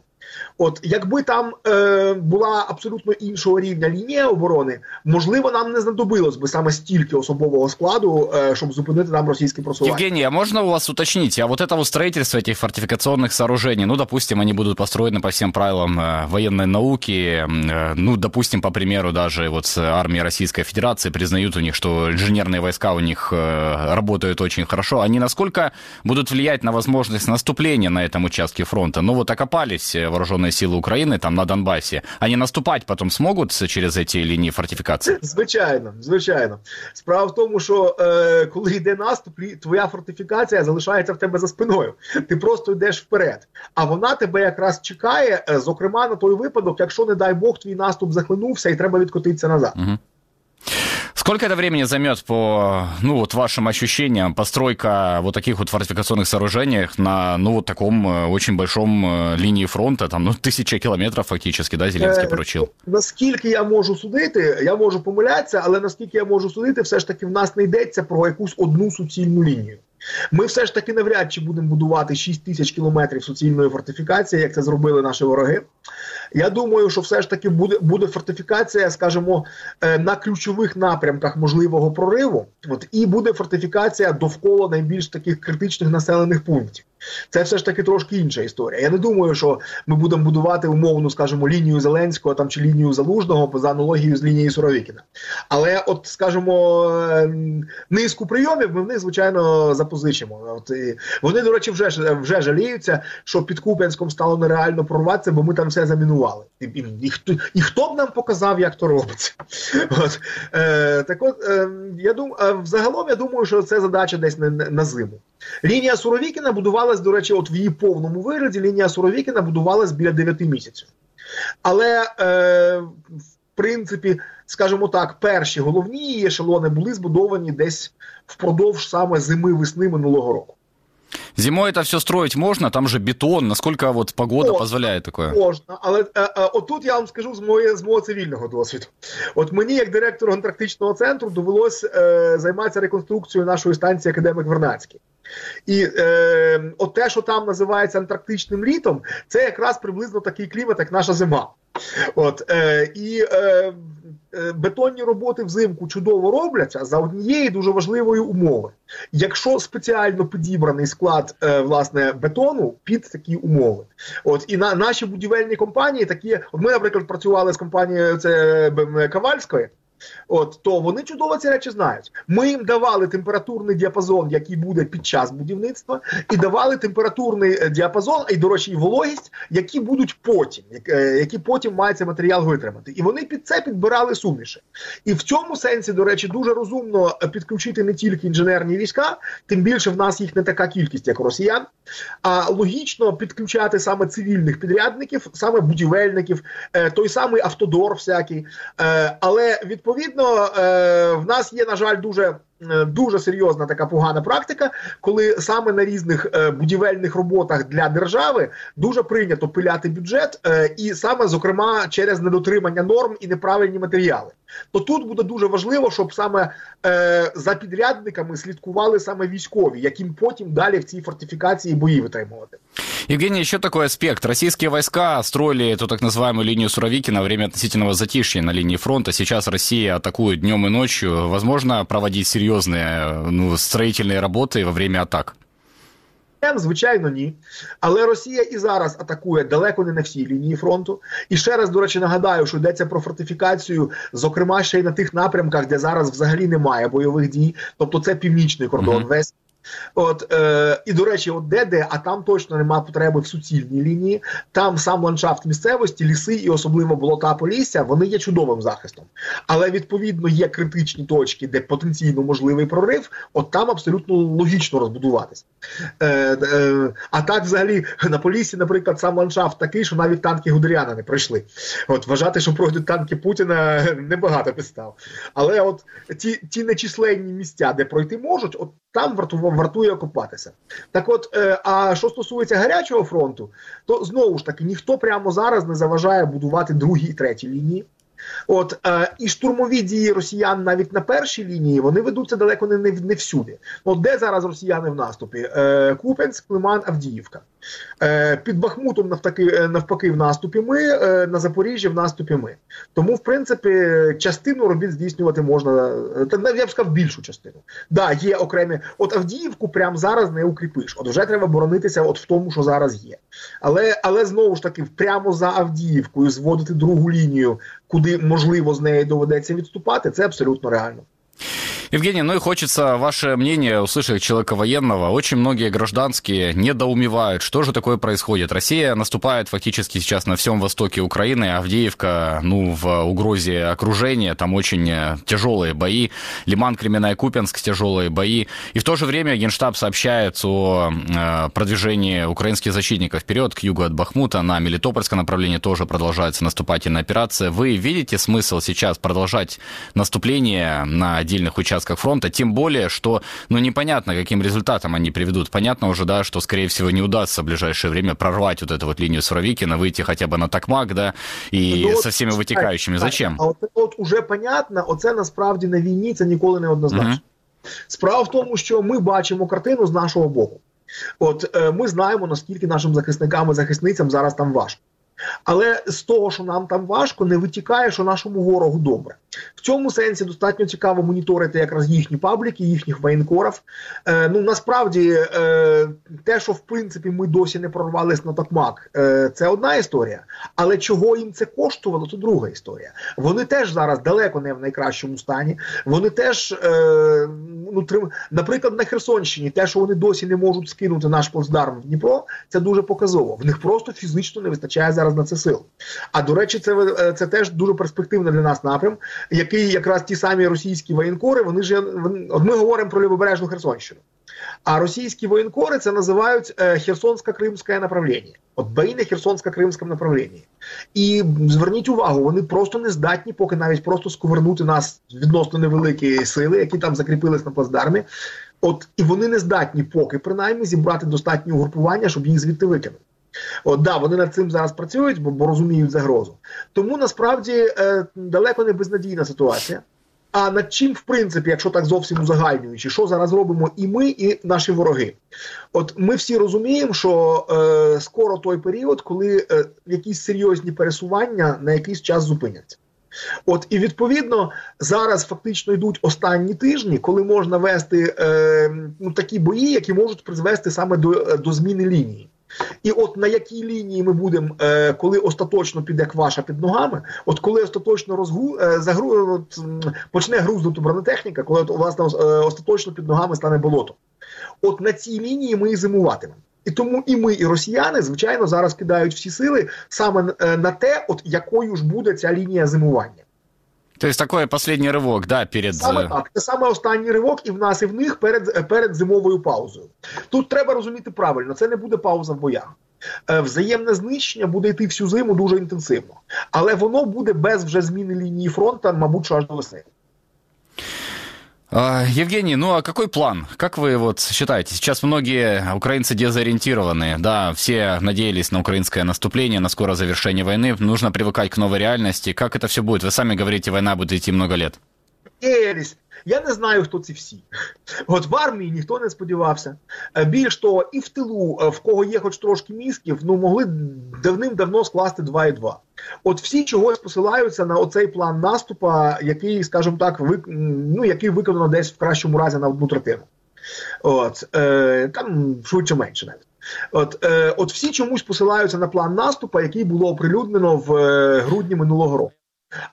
От якби там е, була абсолютно іншого рівня лінія оборони, можливо, нам не знадобилось би саме стільки особового складу, е, щоб зупинити нам російське просування. Евгений, а можно у вас уточнить, а вот это вот строительство этих фортификационных сооружений, ну, допустим, они будут построены по всем правилам э, военной науки, э, ну, допустим, по примеру, даже вот армии Российской Федерации признают у них, что инженерные войска у них э, работают очень хорошо. Они насколько будут влиять на возможность наступления на этом участке фронта? Ну, вот окопались вооруженные силы Украины там на Донбассе. Они наступать потом смогут через эти линии фортификации? Звичайно, звичайно. Справа в тому, що е, коли йде наступ, твоя фортифікація залишається в тебе за спиною. Ти просто йдеш вперед. А вона тебе якраз чекає, е, зокрема, на той випадок, якщо, не дай Бог, твій наступ захлинувся і треба відкотитися назад. Угу. Сколько это времени займет по, ну, вот вашим ощущениям, постройка вот таких вот фортификационных сооружений на, ну, вот таком э, очень большом э, линии фронта, там, ну, тисяча кілометрів фактично, да, Зеленський поручив? Наскільки я можу судити, я можу помилятися, але наскільки я можу судити, все ж таки в нас не йдеться про якусь одну суцільну лінію. Ми все ж таки навряд чи будемо будувати 6 тисяч кілометрів суцільної фортифікації, як це зробили наші вороги. Я думаю, що все ж таки буде буде фортифікація, скажімо, е, на ключових напрямках можливого прориву. От і буде фортифікація довкола найбільш таких критичних населених пунктів. Це все ж таки трошки інша історія. Я не думаю, що ми будемо будувати умовну, скажімо, лінію Зеленського там чи лінію Залужного за аналогією з лінією Суровікіна. Але, от, скажімо, е, низку прийомів ми в них, звичайно, запозичимо. От і Вони, до речі, вже вже жаліються, що під Куп'янськом стало нереально прорватися, бо ми там все замінували. І, і, і, хто, і хто б нам показав, як то робиться? От, е, Так от, е, я думаю, взагалом я думаю, що це задача десь на, на зиму. Лінія Суровікіна будувалась, до речі, от в її повному вигляді лінія Суровікіна будувалась біля 9 місяців. Але е, в принципі, скажімо так, перші головні її ешелони були збудовані десь впродовж саме зими весни минулого року. Зимой это все строить можно, там же бетон, насколько вот погода можна, позволяє такое? Можна, але е, е, отут я вам скажу з моє, з мого цивільного досвіду. От мені, як директору антарктичного центру, довелось е, займатися реконструкцією нашої станції Академик Вернацький. І е, от те, що там називається антарктичним літом, це якраз приблизно такий клімат, як наша зима. От е, і е, е, бетонні роботи взимку чудово робляться за однієї дуже важливої умови. Якщо спеціально підібраний склад е, власне бетону під такі умови, от і на наші будівельні компанії такі, от ми, наприклад, працювали з компанією це Кавальської. От то вони чудово ці речі знають. Ми їм давали температурний діапазон, який буде під час будівництва, і давали температурний е, діапазон, і до речі, і вологість, які будуть потім, е, які потім має матеріал витримати. І вони під це підбирали суміші. І в цьому сенсі, до речі, дуже розумно підключити не тільки інженерні війська, тим більше в нас їх не така кількість, як росіян. А логічно підключати саме цивільних підрядників, саме будівельників, е, той самий автодор, всякий, але відповідно відповідно, е, в нас є, на жаль, дуже дуже серйозна така погана практика, коли саме на різних е, будівельних роботах для держави дуже прийнято пиляти бюджет, і саме зокрема через недотримання норм і неправильні матеріали. То тут буде дуже важливо, щоб саме е, за підрядниками слідкували саме військові, яким потім далі в цій фортифікації бої витримувати. Евгений, еще такой аспект. Российские войска строили эту так называемую линию Суровики на время относительного затишья на линии фронта. Сейчас Россия атакует днем и ночью. Возможно проводить серьезные ну, строїтельні роботи во время атак? Звичайно, ні. Але Росія і зараз атакує далеко не на всій лінії фронту. І ще раз, до речі, нагадаю, що йдеться про фортифікацію, зокрема ще й на тих напрямках, де зараз взагалі немає бойових дій. Тобто це північний кордон. Mm -hmm. Весь От е, і до речі, от де де, а там точно немає потреби в суцільній лінії. Там сам ландшафт місцевості, ліси і особливо болота полісся, вони є чудовим захистом. Але відповідно є критичні точки, де потенційно можливий прорив. От там абсолютно логічно розбудуватися. Е, е, А так, взагалі, на полісі, наприклад, сам ландшафт такий, що навіть танки Гудеряна не пройшли. От вважати, що пройдуть танки Путіна, небагато підстав. Але от ті, ті нечисленні місця, де пройти можуть, от там вартує окупатися. Так, от, е, а що стосується гарячого фронту, то знову ж таки ніхто прямо зараз не заважає будувати другі і треті лінії. От е, і штурмові дії росіян навіть на першій лінії вони ведуться далеко не не, не всюди. От де зараз росіяни в наступі? Е, Купенськ, Лиман, Авдіївка. Е, Під Бахмутом навпаки, е, навпаки в наступі ми, е, на Запоріжжі в наступі ми. Тому, в принципі, частину робіт здійснювати можна. Я б сказав більшу частину. Да, є окремі. От Авдіївку прямо зараз не укріпиш. От вже треба боронитися от в тому, що зараз є. Але але знову ж таки, прямо за Авдіївкою зводити другу лінію, куди можливо з неї доведеться відступати, це абсолютно реально. Евгений, ну и хочется ваше мнение услышать человека военного. Очень многие гражданские недоумевают, что же такое происходит. Россия наступает фактически сейчас на всем востоке Украины, Авдеевка, ну, в угрозе окружения, там очень э, тяжелые бои. Лиман, Кременная, Купенск, тяжелые бои. И в то же время Генштаб сообщает о э, продвижении украинских защитников вперед, к югу от Бахмута, на Мелитопольское направление тоже продолжается наступательная операция. Вы видите смысл сейчас продолжать наступление на отдельных участках участках фронта, тем более, что, ну, непонятно, каким результатом они приведут. Понятно уже, да, что, скорее всего, не удастся в ближайшее время прорвать вот эту вот линию Суровикина, выйти хотя бы на Токмак, да, и ну, со всеми витікаючими. Зачем? А от, от уже понятно, оце насправді на війні це ніколи не однозначно. Угу. Справа в тому, що ми бачимо картину з нашого боку. От е, ми знаємо, наскільки нашим захисникам і захисницям зараз там важко. Але з того, що нам там важко, не витікає, що нашому ворогу добре. В цьому сенсі достатньо цікаво моніторити якраз їхні пабліки, їхніх воєнкорів. Е, Ну насправді е, те, що в принципі ми досі не прорвались на Токмак, е, це одна історія. Але чого їм це коштувало, це друга історія. Вони теж зараз далеко не в найкращому стані. Вони теж, е, ну трим... наприклад, на Херсонщині, те, що вони досі не можуть скинути наш плацдарм в Дніпро, це дуже показово. В них просто фізично не вистачає зараз на це сил. А до речі, це е, це теж дуже перспективний для нас напрям який якраз ті самі російські воєнкори, вони ж вони, ми говоримо про лівобережну Херсонщину. А російські воєнкори це називають е, Херсонсько-Кримське направлення. От бої на Херсонсько-Кримському направлінні. І зверніть увагу, вони просто не здатні, поки навіть просто сковернути нас відносно невеликі сили, які там закріпились на плацдармі. От і вони не здатні, поки принаймні зібрати достатнє угрупування, щоб їх звідти викинути. От да, вони над цим зараз працюють, бо, бо розуміють загрозу. Тому насправді е, далеко не безнадійна ситуація. А над чим, в принципі, якщо так зовсім узагальнюючи, що зараз робимо і ми, і наші вороги? От ми всі розуміємо, що е, скоро той період, коли е, якісь серйозні пересування на якийсь час зупиняться. От і відповідно зараз фактично йдуть останні тижні, коли можна вести е, ну, такі бої, які можуть призвести саме до, е, до зміни лінії. І от на якій лінії ми будемо, е, коли остаточно піде кваша під ногами, от коли остаточно розгу е, загру, от, почне грузнути бронетехніка, коли от, власне остаточно під ногами стане болото. От на цій лінії ми і зимуватимемо. І тому і ми, і росіяни, звичайно, зараз кидають всі сили саме е, на те, от якою ж буде ця лінія зимування. То есть такой останній ривок, да, перед саме так. Це саме останній ривок, і в нас, і в них перед перед зимовою паузою. Тут треба розуміти правильно, це не буде пауза в боях. Е, взаємне знищення буде йти всю зиму дуже інтенсивно, але воно буде без вже зміни лінії фронту, мабуть, аж до весни. Евгений, ну а какой план? Как вы вот считаете? Сейчас многие украинцы дезориентированы, да, все надеялись на украинское наступление, на скорое завершение войны. Нужно привыкать к новой реальности. Как это все будет? Вы сами говорите, война будет идти много лет. Надеялись. Я не знаю, хто ці всі. От в армії ніхто не сподівався. Е, більш того, і в тилу, е, в кого є хоч трошки мізків, ну могли давним-давно скласти 2 і 2. От всі чогось посилаються на оцей план наступа, який, скажімо так, вик... ну, який виконано десь в кращому разі на одну третину. От е, там швидше менше навіть. От е, от всі чомусь посилаються на план наступу, який було оприлюднено в е, грудні минулого року.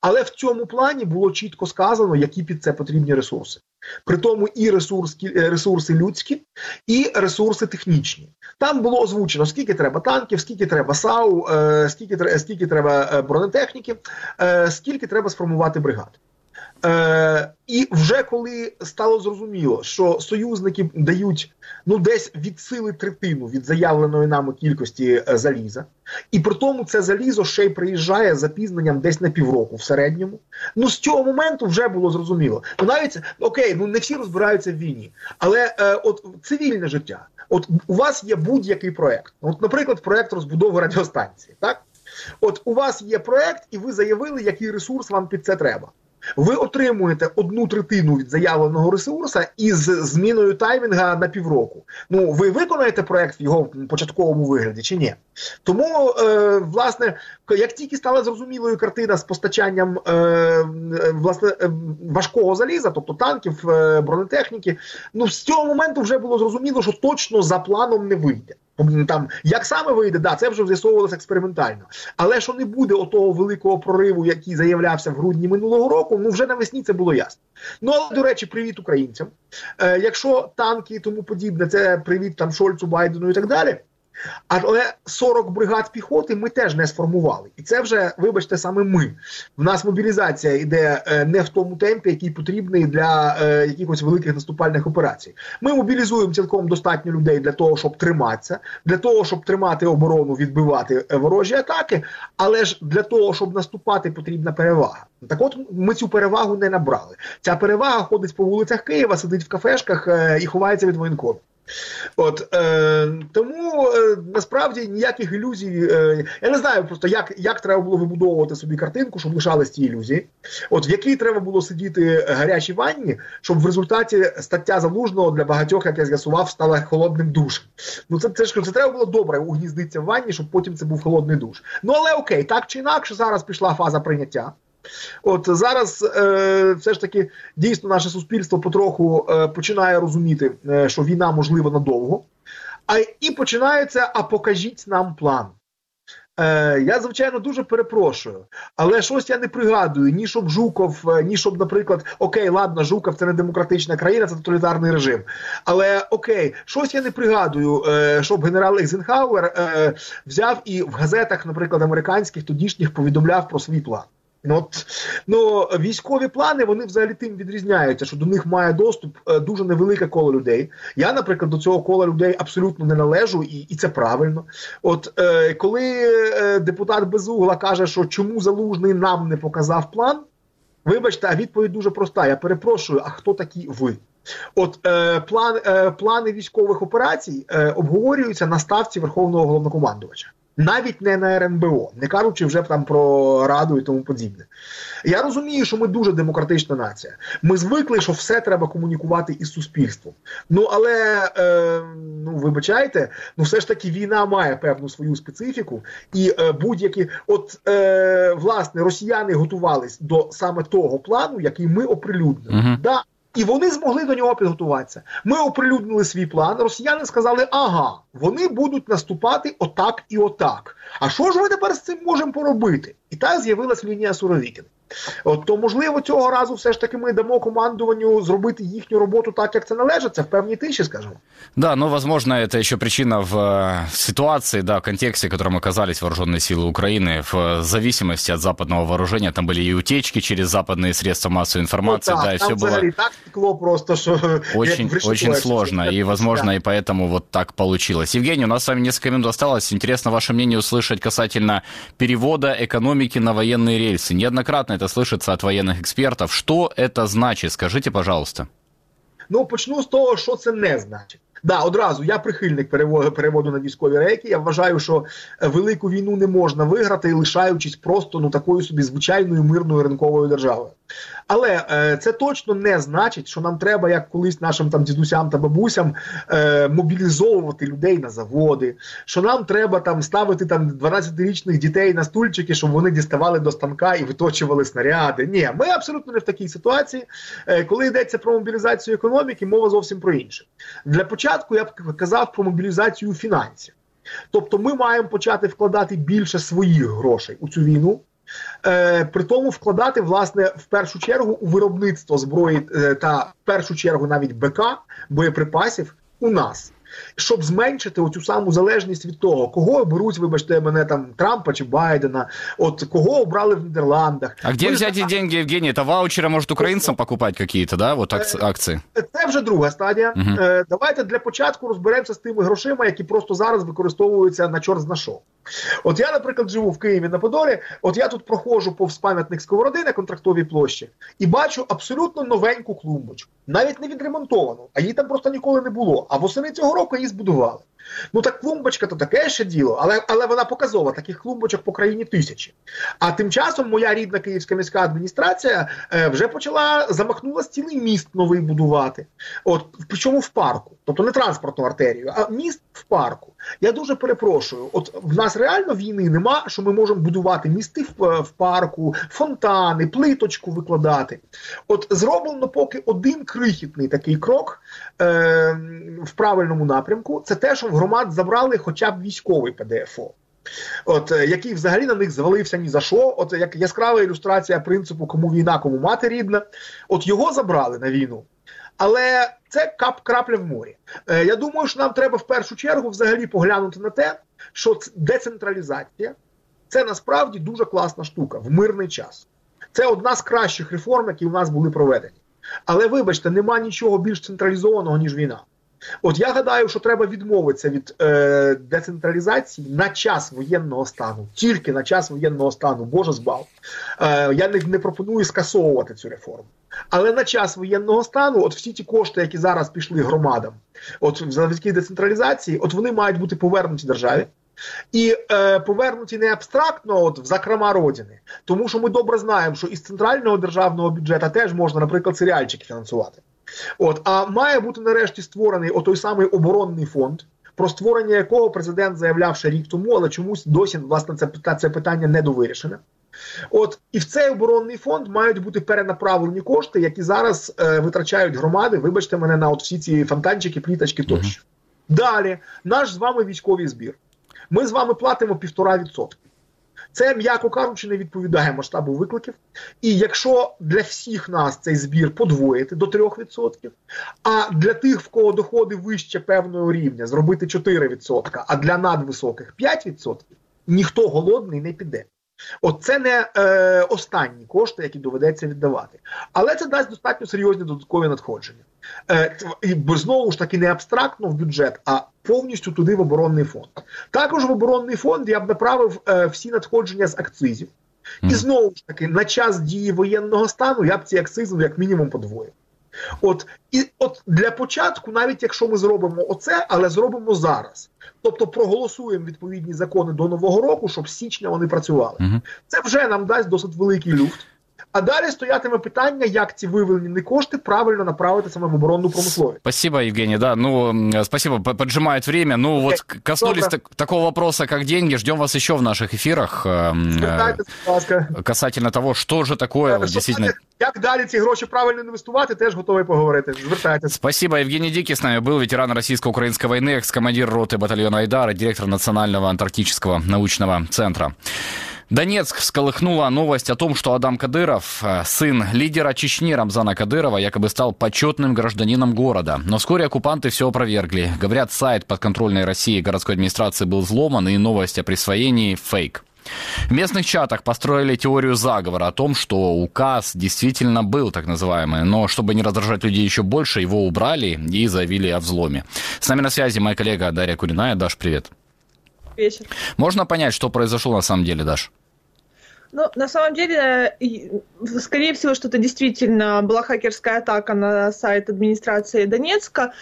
Але в цьому плані було чітко сказано, які під це потрібні ресурси. При тому і ресурси, ресурси людські, і ресурси технічні. Там було озвучено, скільки треба танків, скільки треба САУ, е, скільки скільки треба е, бронетехніки, е, скільки треба сформувати бригад. Е, І вже коли стало зрозуміло, що союзники дають ну десь від сили третину від заявленої нами кількості е, заліза, і при тому це залізо ще й приїжджає з запізненням десь на півроку в середньому. Ну з цього моменту вже було зрозуміло. Ну навіть окей, ну не всі розбираються в війні, але е, от цивільне життя. От у вас є будь-який проект. От, наприклад, проект розбудови радіостанції. Так, от у вас є проект, і ви заявили, який ресурс вам під це треба. Ви отримуєте одну третину від заявленого ресурса із зміною таймінга на півроку. Ну ви виконаєте проект в його початковому вигляді чи ні? Тому, е, власне, як тільки стала зрозумілою картина з постачанням е, власне е, важкого заліза, тобто танків, е, бронетехніки, ну з цього моменту вже було зрозуміло, що точно за планом не вийде. Там як саме вийде, да, це вже з'ясовувалося експериментально. Але що не буде отого великого прориву, який заявлявся в грудні минулого року, ну вже навесні це було ясно. Ну але до речі, привіт українцям. Е, Якщо танки і тому подібне, це привіт там Шольцу, Байдену і так далі. Але 40 бригад піхоти ми теж не сформували, і це вже, вибачте, саме ми. В нас мобілізація йде е, не в тому темпі, який потрібний для е, якихось великих наступальних операцій. Ми мобілізуємо цілком достатньо людей для того, щоб триматися, для того, щоб тримати оборону, відбивати е, ворожі атаки. Але ж для того, щоб наступати, потрібна перевага. Так, от ми цю перевагу не набрали. Ця перевага ходить по вулицях Києва, сидить в кафешках і ховається від воєнкомів. От е, тому е, насправді ніяких ілюзій. Е, я не знаю просто, як як треба було вибудовувати собі картинку, щоб лишались ті ілюзії. От в якій треба було сидіти гарячій ванні, щоб в результаті стаття залужного для багатьох, як я з'ясував, стала холодним душем. Ну це це ж це треба було добре угніздитися в ванні, щоб потім це був холодний душ. Ну але окей, так чи інакше, зараз пішла фаза прийняття. От зараз е, все ж таки дійсно наше суспільство потроху е, починає розуміти, е, що війна можлива надовго, а і починається, а покажіть нам план. Е, Я, звичайно, дуже перепрошую, але щось я не пригадую, ні щоб Жуков, е, ні щоб, наприклад, окей, ладно, Жуков це не демократична країна, це тоталітарний режим. Але окей, щось я не пригадую, е, щоб генерал Ейзенхауер е, взяв і в газетах, наприклад, американських тодішніх повідомляв про свій план. Ну, от, ну, військові плани вони взагалі тим відрізняються, що до них має доступ е, дуже невелике коло людей. Я, наприклад, до цього кола людей абсолютно не належу, і і це правильно. От е, коли е, депутат Безугла каже, що чому залужний нам не показав план, вибачте, а відповідь дуже проста. Я перепрошую, а хто такі ви? От е, план, е, плани військових операцій е, обговорюються на ставці Верховного головнокомандувача навіть не на РНБО, не кажучи вже там про раду і тому подібне. Я розумію, що ми дуже демократична нація. Ми звикли, що все треба комунікувати із суспільством. Ну але е, ну вибачайте, ну все ж таки війна має певну свою специфіку, і е, будь-які, от е, власне, росіяни готувались до саме того плану, який ми оприлюднили. Uh -huh. Да, і вони змогли до нього підготуватися. Ми оприлюднили свій план. Росіяни сказали, ага, вони будуть наступати отак і отак. А що ж ми тепер з цим можемо поробити? І так з'явилась лінія Суровікін. От, то можливо цього разу все ж таки ми дамо командуванню зробити їхню роботу так, як це належить, це в певній тиші, скажімо. Да, но, возможно, это еще причина в э, ситуации, да, в контексте, в котором оказались вооруженные силы Украины, в зависимости от западного вооружения. Там были и утечки через западные средства массовой информации, ну, да, и все было... так текло просто, что... Очень, очень сложно, и, возможно, и поэтому вот так получилось. Евгений, у нас с вами несколько минут осталось. Интересно ваше мнение услышать касательно перевода экономики на военные рельсы. Неоднократно это слышится от военных экспертов. Что это значит? Скажите, пожалуйста. Ну, почну з того, що це не значить. Да, одразу я прихильник переводу, переводу на військові рейки. Я вважаю, що велику війну не можна виграти, лишаючись просто ну такою собі звичайною мирною ринковою державою. Але е, це точно не значить, що нам треба, як колись нашим там дідусям та бабусям, е, мобілізовувати людей на заводи, що нам треба там ставити там 12-річних дітей на стульчики, щоб вони діставали до станка і виточували снаряди. Ні, ми абсолютно не в такій ситуації. Е, коли йдеться про мобілізацію економіки, мова зовсім про інше. Для початку я б казав про мобілізацію фінансів. Тобто ми маємо почати вкладати більше своїх грошей у цю війну. Е, при тому вкладати власне в першу чергу у виробництво зброї е, та в першу чергу навіть БК боєприпасів у нас щоб зменшити оцю саму залежність від того, кого оберуть, вибачте, мене там Трампа чи Байдена, от кого обрали в Нідерландах. А где взять эти деньги, Евгений? Это ваучеры, может, украинцам покупать какие-то, да, вот акции? Це вже друга стадія. Угу. Давайте для початку розберемося з тими грошима, які просто зараз використовуються на чорт зна що. От я, наприклад, живу в Києві на Подолі, от я тут проходжу повз пам'ятник Сковороди на контрактовій площі і бачу абсолютно новеньку клумбочку, навіть не відремонтовану, а її там просто ніколи не було. А восени цього року її Buduval. Ну так клумбочка то таке ще діло, але але вона показова. Таких клумбочок по країні тисячі. А тим часом моя рідна київська міська адміністрація е, вже почала замахнулася цілий міст новий будувати. От причому в парку, тобто не транспортну артерію, а міст в парку. Я дуже перепрошую. От в нас реально війни нема, що ми можемо будувати місти в, в парку, фонтани, плиточку викладати. От зроблено поки один крихітний такий крок е, в правильному напрямку. Це те, що в громад забрали хоча б військовий ПДФО. От е, який взагалі на них звалився ні за що, от як яскрава ілюстрація принципу, кому війна, кому мати рідна, от його забрали на війну. Але це кап крапля в морі. Е, Я думаю, що нам треба в першу чергу взагалі поглянути на те, що децентралізація це насправді дуже класна штука в мирний час. Це одна з кращих реформ, які у нас були проведені. Але вибачте, нема нічого більш централізованого ніж війна. От я гадаю, що треба відмовитися від е, децентралізації на час воєнного стану, тільки на час воєнного стану, Боже збав. Е, Я не, не пропоную скасовувати цю реформу. Але на час воєнного стану, от всі ті кошти, які зараз пішли громадам, от завдяки децентралізації, от вони мають бути повернуті державі. І е, повернуті не абстрактно, от в закрома родини, тому що ми добре знаємо, що із центрального державного бюджету теж можна, наприклад, серіальчики фінансувати. От а має бути нарешті створений отой самий оборонний фонд, про створення якого президент заявляв ще рік тому, але чомусь досі власне це це питання не довирішене. От і в цей оборонний фонд мають бути перенаправлені кошти, які зараз е, витрачають громади. Вибачте мене на от всі ці фонтанчики, пліточки тощо. Uh-huh. Далі наш з вами військовий збір. Ми з вами платимо півтора відсотки. Це, м'яко кажучи, не відповідає масштабу викликів. І якщо для всіх нас цей збір подвоїти до 3%, а для тих, в кого доходи вище певного рівня, зробити 4%, а для надвисоких 5%, ніхто голодний не піде. От це не е, останні кошти, які доведеться віддавати, але це дасть достатньо серйозні додаткові надходження. Е, і знову ж таки не абстрактно в бюджет, а повністю туди в оборонний фонд. Також в оборонний фонд я б направив е, всі надходження з акцизів, і знову ж таки на час дії воєнного стану я б ці акцизи як мінімум подвоїв. От і от для початку, навіть якщо ми зробимо оце, але зробимо зараз. Тобто проголосуємо відповідні закони до нового року, щоб з січня вони працювали. Угу. Це вже нам дасть досить великий люфт. А далі стоятиме питання, як ці виведені кошти правильно направити саме в оборонну промисловість. Спасибо, Евгений. Да, ну, спасибо, поджимает время. Ну, вот коснулись так, такого вопроса, как деньги. Ждем вас еще в наших эфирах. Э, касательно того, что же такое вот, действительно... Як далі ці гроші правильно інвестувати, теж готовий поговорити. Звертайтесь. Спасибо. Евгений Дикий с нами был, ветеран российско-украинской войны, экс-командир роты батальона Айдар и директор Национального антарктического научного центра. Донецк всколыхнула новость о том, что Адам Кадыров, э, сын лидера Чечни Рамзана Кадырова, якобы стал почетным гражданином города. Но вскоре оккупанты все опровергли. Говорят, сайт подконтрольной России городской администрации был взломан, и новость о присвоении – фейк. В местных чатах построили теорию заговора о том, что указ действительно был так называемый, но чтобы не раздражать людей еще больше, его убрали и заявили о взломе. С нами на связи моя коллега Дарья Куриная. Даш, привет. Вечер. Можно понять, что произошло на самом деле, Даш? Ну, на самом деле, скорее всего, что это действительно была хакерская атака на сайт администрации Донецка.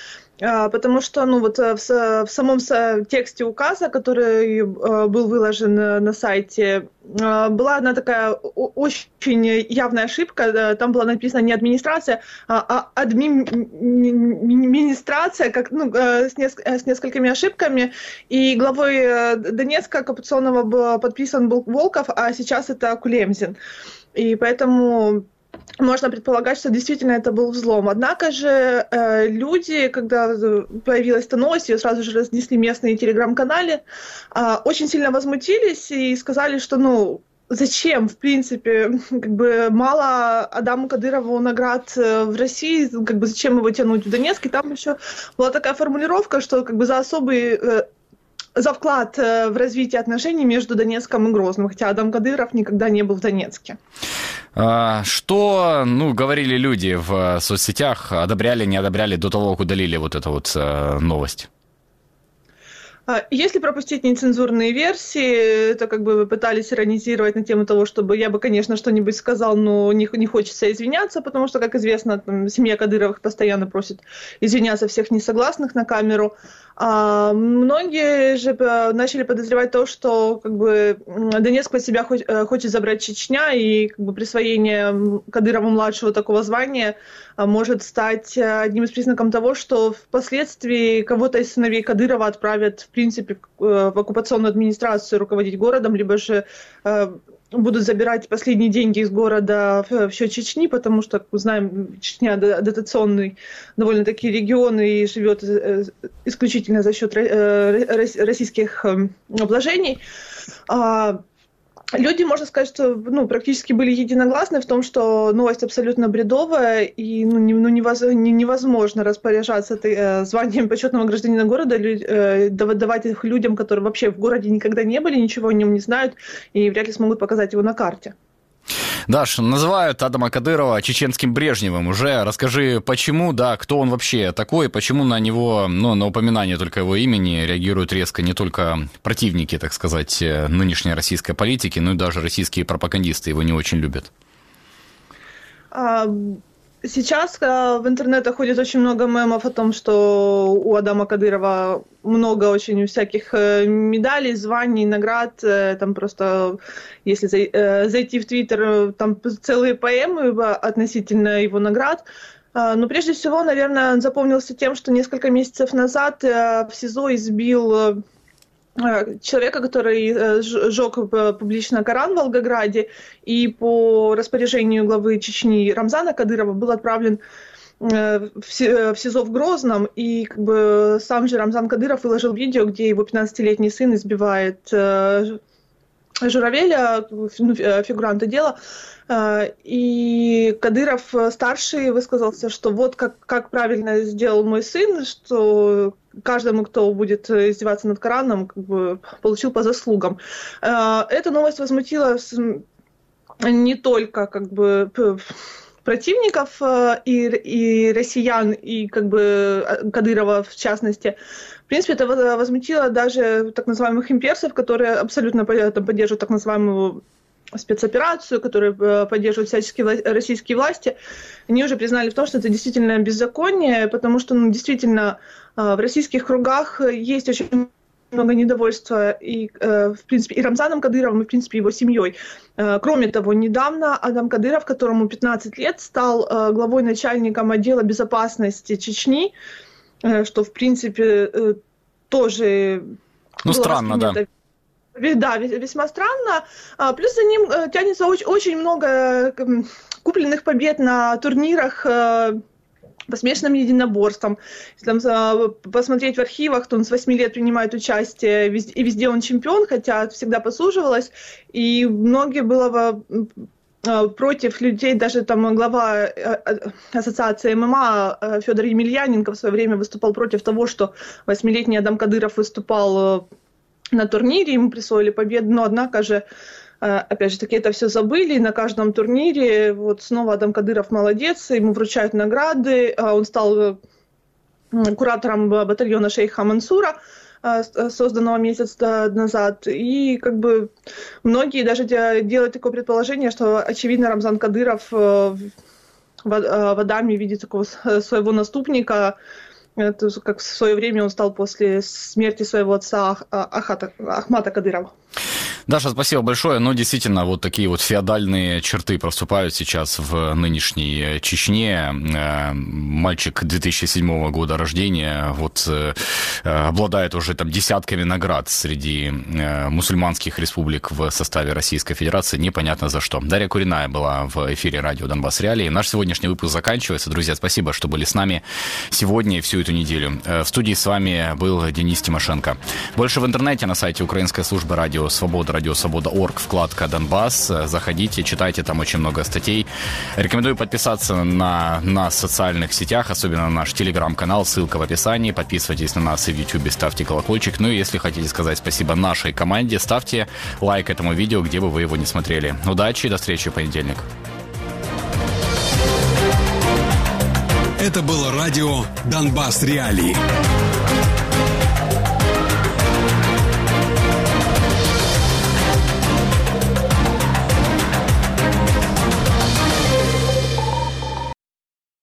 А, потому что, ну, вот в, в самом тексте указа, который был выложен на сайте, была одна такая очень явная ошибка. Там была написана не администрация, а администрация, как, ну, с, неск- с несколькими ошибками. И главой Донецка оккупационного подписан был Волков, а сейчас это Кулемзин. И поэтому можно предполагать, что действительно это был взлом. Однако же э, люди, когда появилась эта новость, ее сразу же разнесли местные телеграм-каналы, э, очень сильно возмутились и сказали, что ну зачем, в принципе, как бы мало Адаму Кадырову наград э, в России, как бы зачем его тянуть в Донецк, и там еще была такая формулировка, что как бы за особый э, за вклад э, в развитие отношений между Донецком и Грозным, хотя Адам Кадыров никогда не был в Донецке. А, что, ну, говорили люди в соцсетях, одобряли, не одобряли до того, как удалили вот эту вот э, новость? А, если пропустить нецензурные версии, то как бы вы пытались иронизировать на тему того, чтобы я бы, конечно, что-нибудь сказал, но не, не хочется извиняться, потому что, как известно, там, семья Кадыровых постоянно просит извиняться всех несогласных на камеру. А многие же э, начали подозревать то, что как бы Донецк под себя э, хочет забрать Чечня, и как бы присвоение Кадырова-младшего такого звания а, может стать э, одним из признаков того, что впоследствии кого-то из сыновей Кадырова отправят, в принципе, в оккупационную администрацию руководить городом, либо же будут забирать последние деньги из города в счет Чечни, потому что, как мы знаем, Чечня дотационный довольно-таки регион и живет э, исключительно за счет э, российских эм, обложений. А, люди, можно сказать, что ну, практически были единогласны в том, что новость абсолютно бредовая, и ну, не, ну, невозможно распоряжаться ты, э, званием почетного гражданина города, э, давать их людям, которые вообще в городе никогда не были, ничего о нем не знают, и вряд ли смогут показать его на карте. Даш, называют Адама Кадырова чеченским Брежневым уже. Расскажи, почему, да, кто он вообще такой, почему на него, ну, на упоминание только его имени реагируют резко не только противники, так сказать, э, нынешней российской политики, но и даже российские пропагандисты его не очень любят. А, Сейчас э, в интернете ходит очень много мемов о том, что у Адама Кадырова много очень всяких э, медалей, званий, наград. Э, там просто, если зайти в Твиттер, там целые поэмы относительно его наград. Но прежде всего, наверное, он запомнился тем, что несколько месяцев назад в СИЗО избил человека, который э, сжег публично Коран в Волгограде, и по распоряжению главы Чечни Рамзана Кадырова был отправлен э, в СИЗО в Грозном, и как бы сам же Рамзан Кадыров выложил видео, где его 15-летний сын избивает Журавеля, ну, фигуранта дела, и Кадыров старший высказался, что вот как, как правильно сделал мой сын, что каждому, кто будет э, издеваться над Кораном, как бы получил по заслугам. Э, эта новость возмутила не только как бы противников э, и, и россиян, и как бы Кадырова в частности. В принципе, это возмутило даже так называемых имперцев, которые абсолютно поддерживают так называемую спецоперацию, которую поддерживают всяческие российские власти, они уже признали в том, что это действительно беззаконие, потому что ну, действительно а, в российских кругах есть очень много недовольства и, э, в принципе, и Рамзаном Кадыровым, и, в принципе, его семьей. Э, кроме того, недавно Адам Кадыров, которому 15 лет, стал э, главой начальником отдела безопасности Чечни, что, в принципе, тоже... Ну, странно, да. Да, весьма странно. А, плюс за ним тянется очень, очень много купленных побед на турнирах по смешанным единоборствам. Если там, посмотреть в архивах, то он с 8 лет принимает участие, и везде он чемпион, хотя всегда послуживалось. И многие было против людей, даже там глава э, э, ассоциации ММА э, Федор Емельяненко в свое время выступал против того, что восьмилетний Адам Кадыров выступал на турнире, ему присвоили победу, но однако же Э, опять же таки, это все забыли. На каждом турнире вот снова Адам Кадыров молодец, ему вручают награды. Э, он стал э, куратором батальона шейха Мансура, созданного месяц назад. И как бы многие даже делают такое предположение, что, очевидно, Рамзан Кадыров в Адаме видит такого своего наступника, как в свое время он стал после смерти своего отца Ахата, Ахмата Кадырова. Даша, спасибо большое. Ну, действительно, вот такие вот феодальные черты проступают сейчас в нынешней Чечне. Э, мальчик 2007 года рождения вот э, обладает уже там десятками наград среди э, мусульманских республик в составе Российской Федерации. Непонятно за что. Дарья Куриная была в эфире радио Донбасс Реалии. Наш сегодняшний выпуск заканчивается. Друзья, спасибо, что были с нами сегодня и всю эту неделю. В студии с вами был Денис Тимошенко. Больше в интернете на сайте Украинской службы радио «Свобода» радио «Свобода.орг», вкладка «Донбасс». Заходите, читайте, там очень много статей. Рекомендую подписаться на нас в социальных сетях, особенно на наш телеграм-канал, ссылка в описании. Подписывайтесь на нас и в YouTube, ставьте колокольчик. Ну и если хотите сказать спасибо нашей команде, ставьте лайк этому видео, где бы вы его не смотрели. Удачи и до встречи в понедельник. Это было радио «Донбасс Реалии».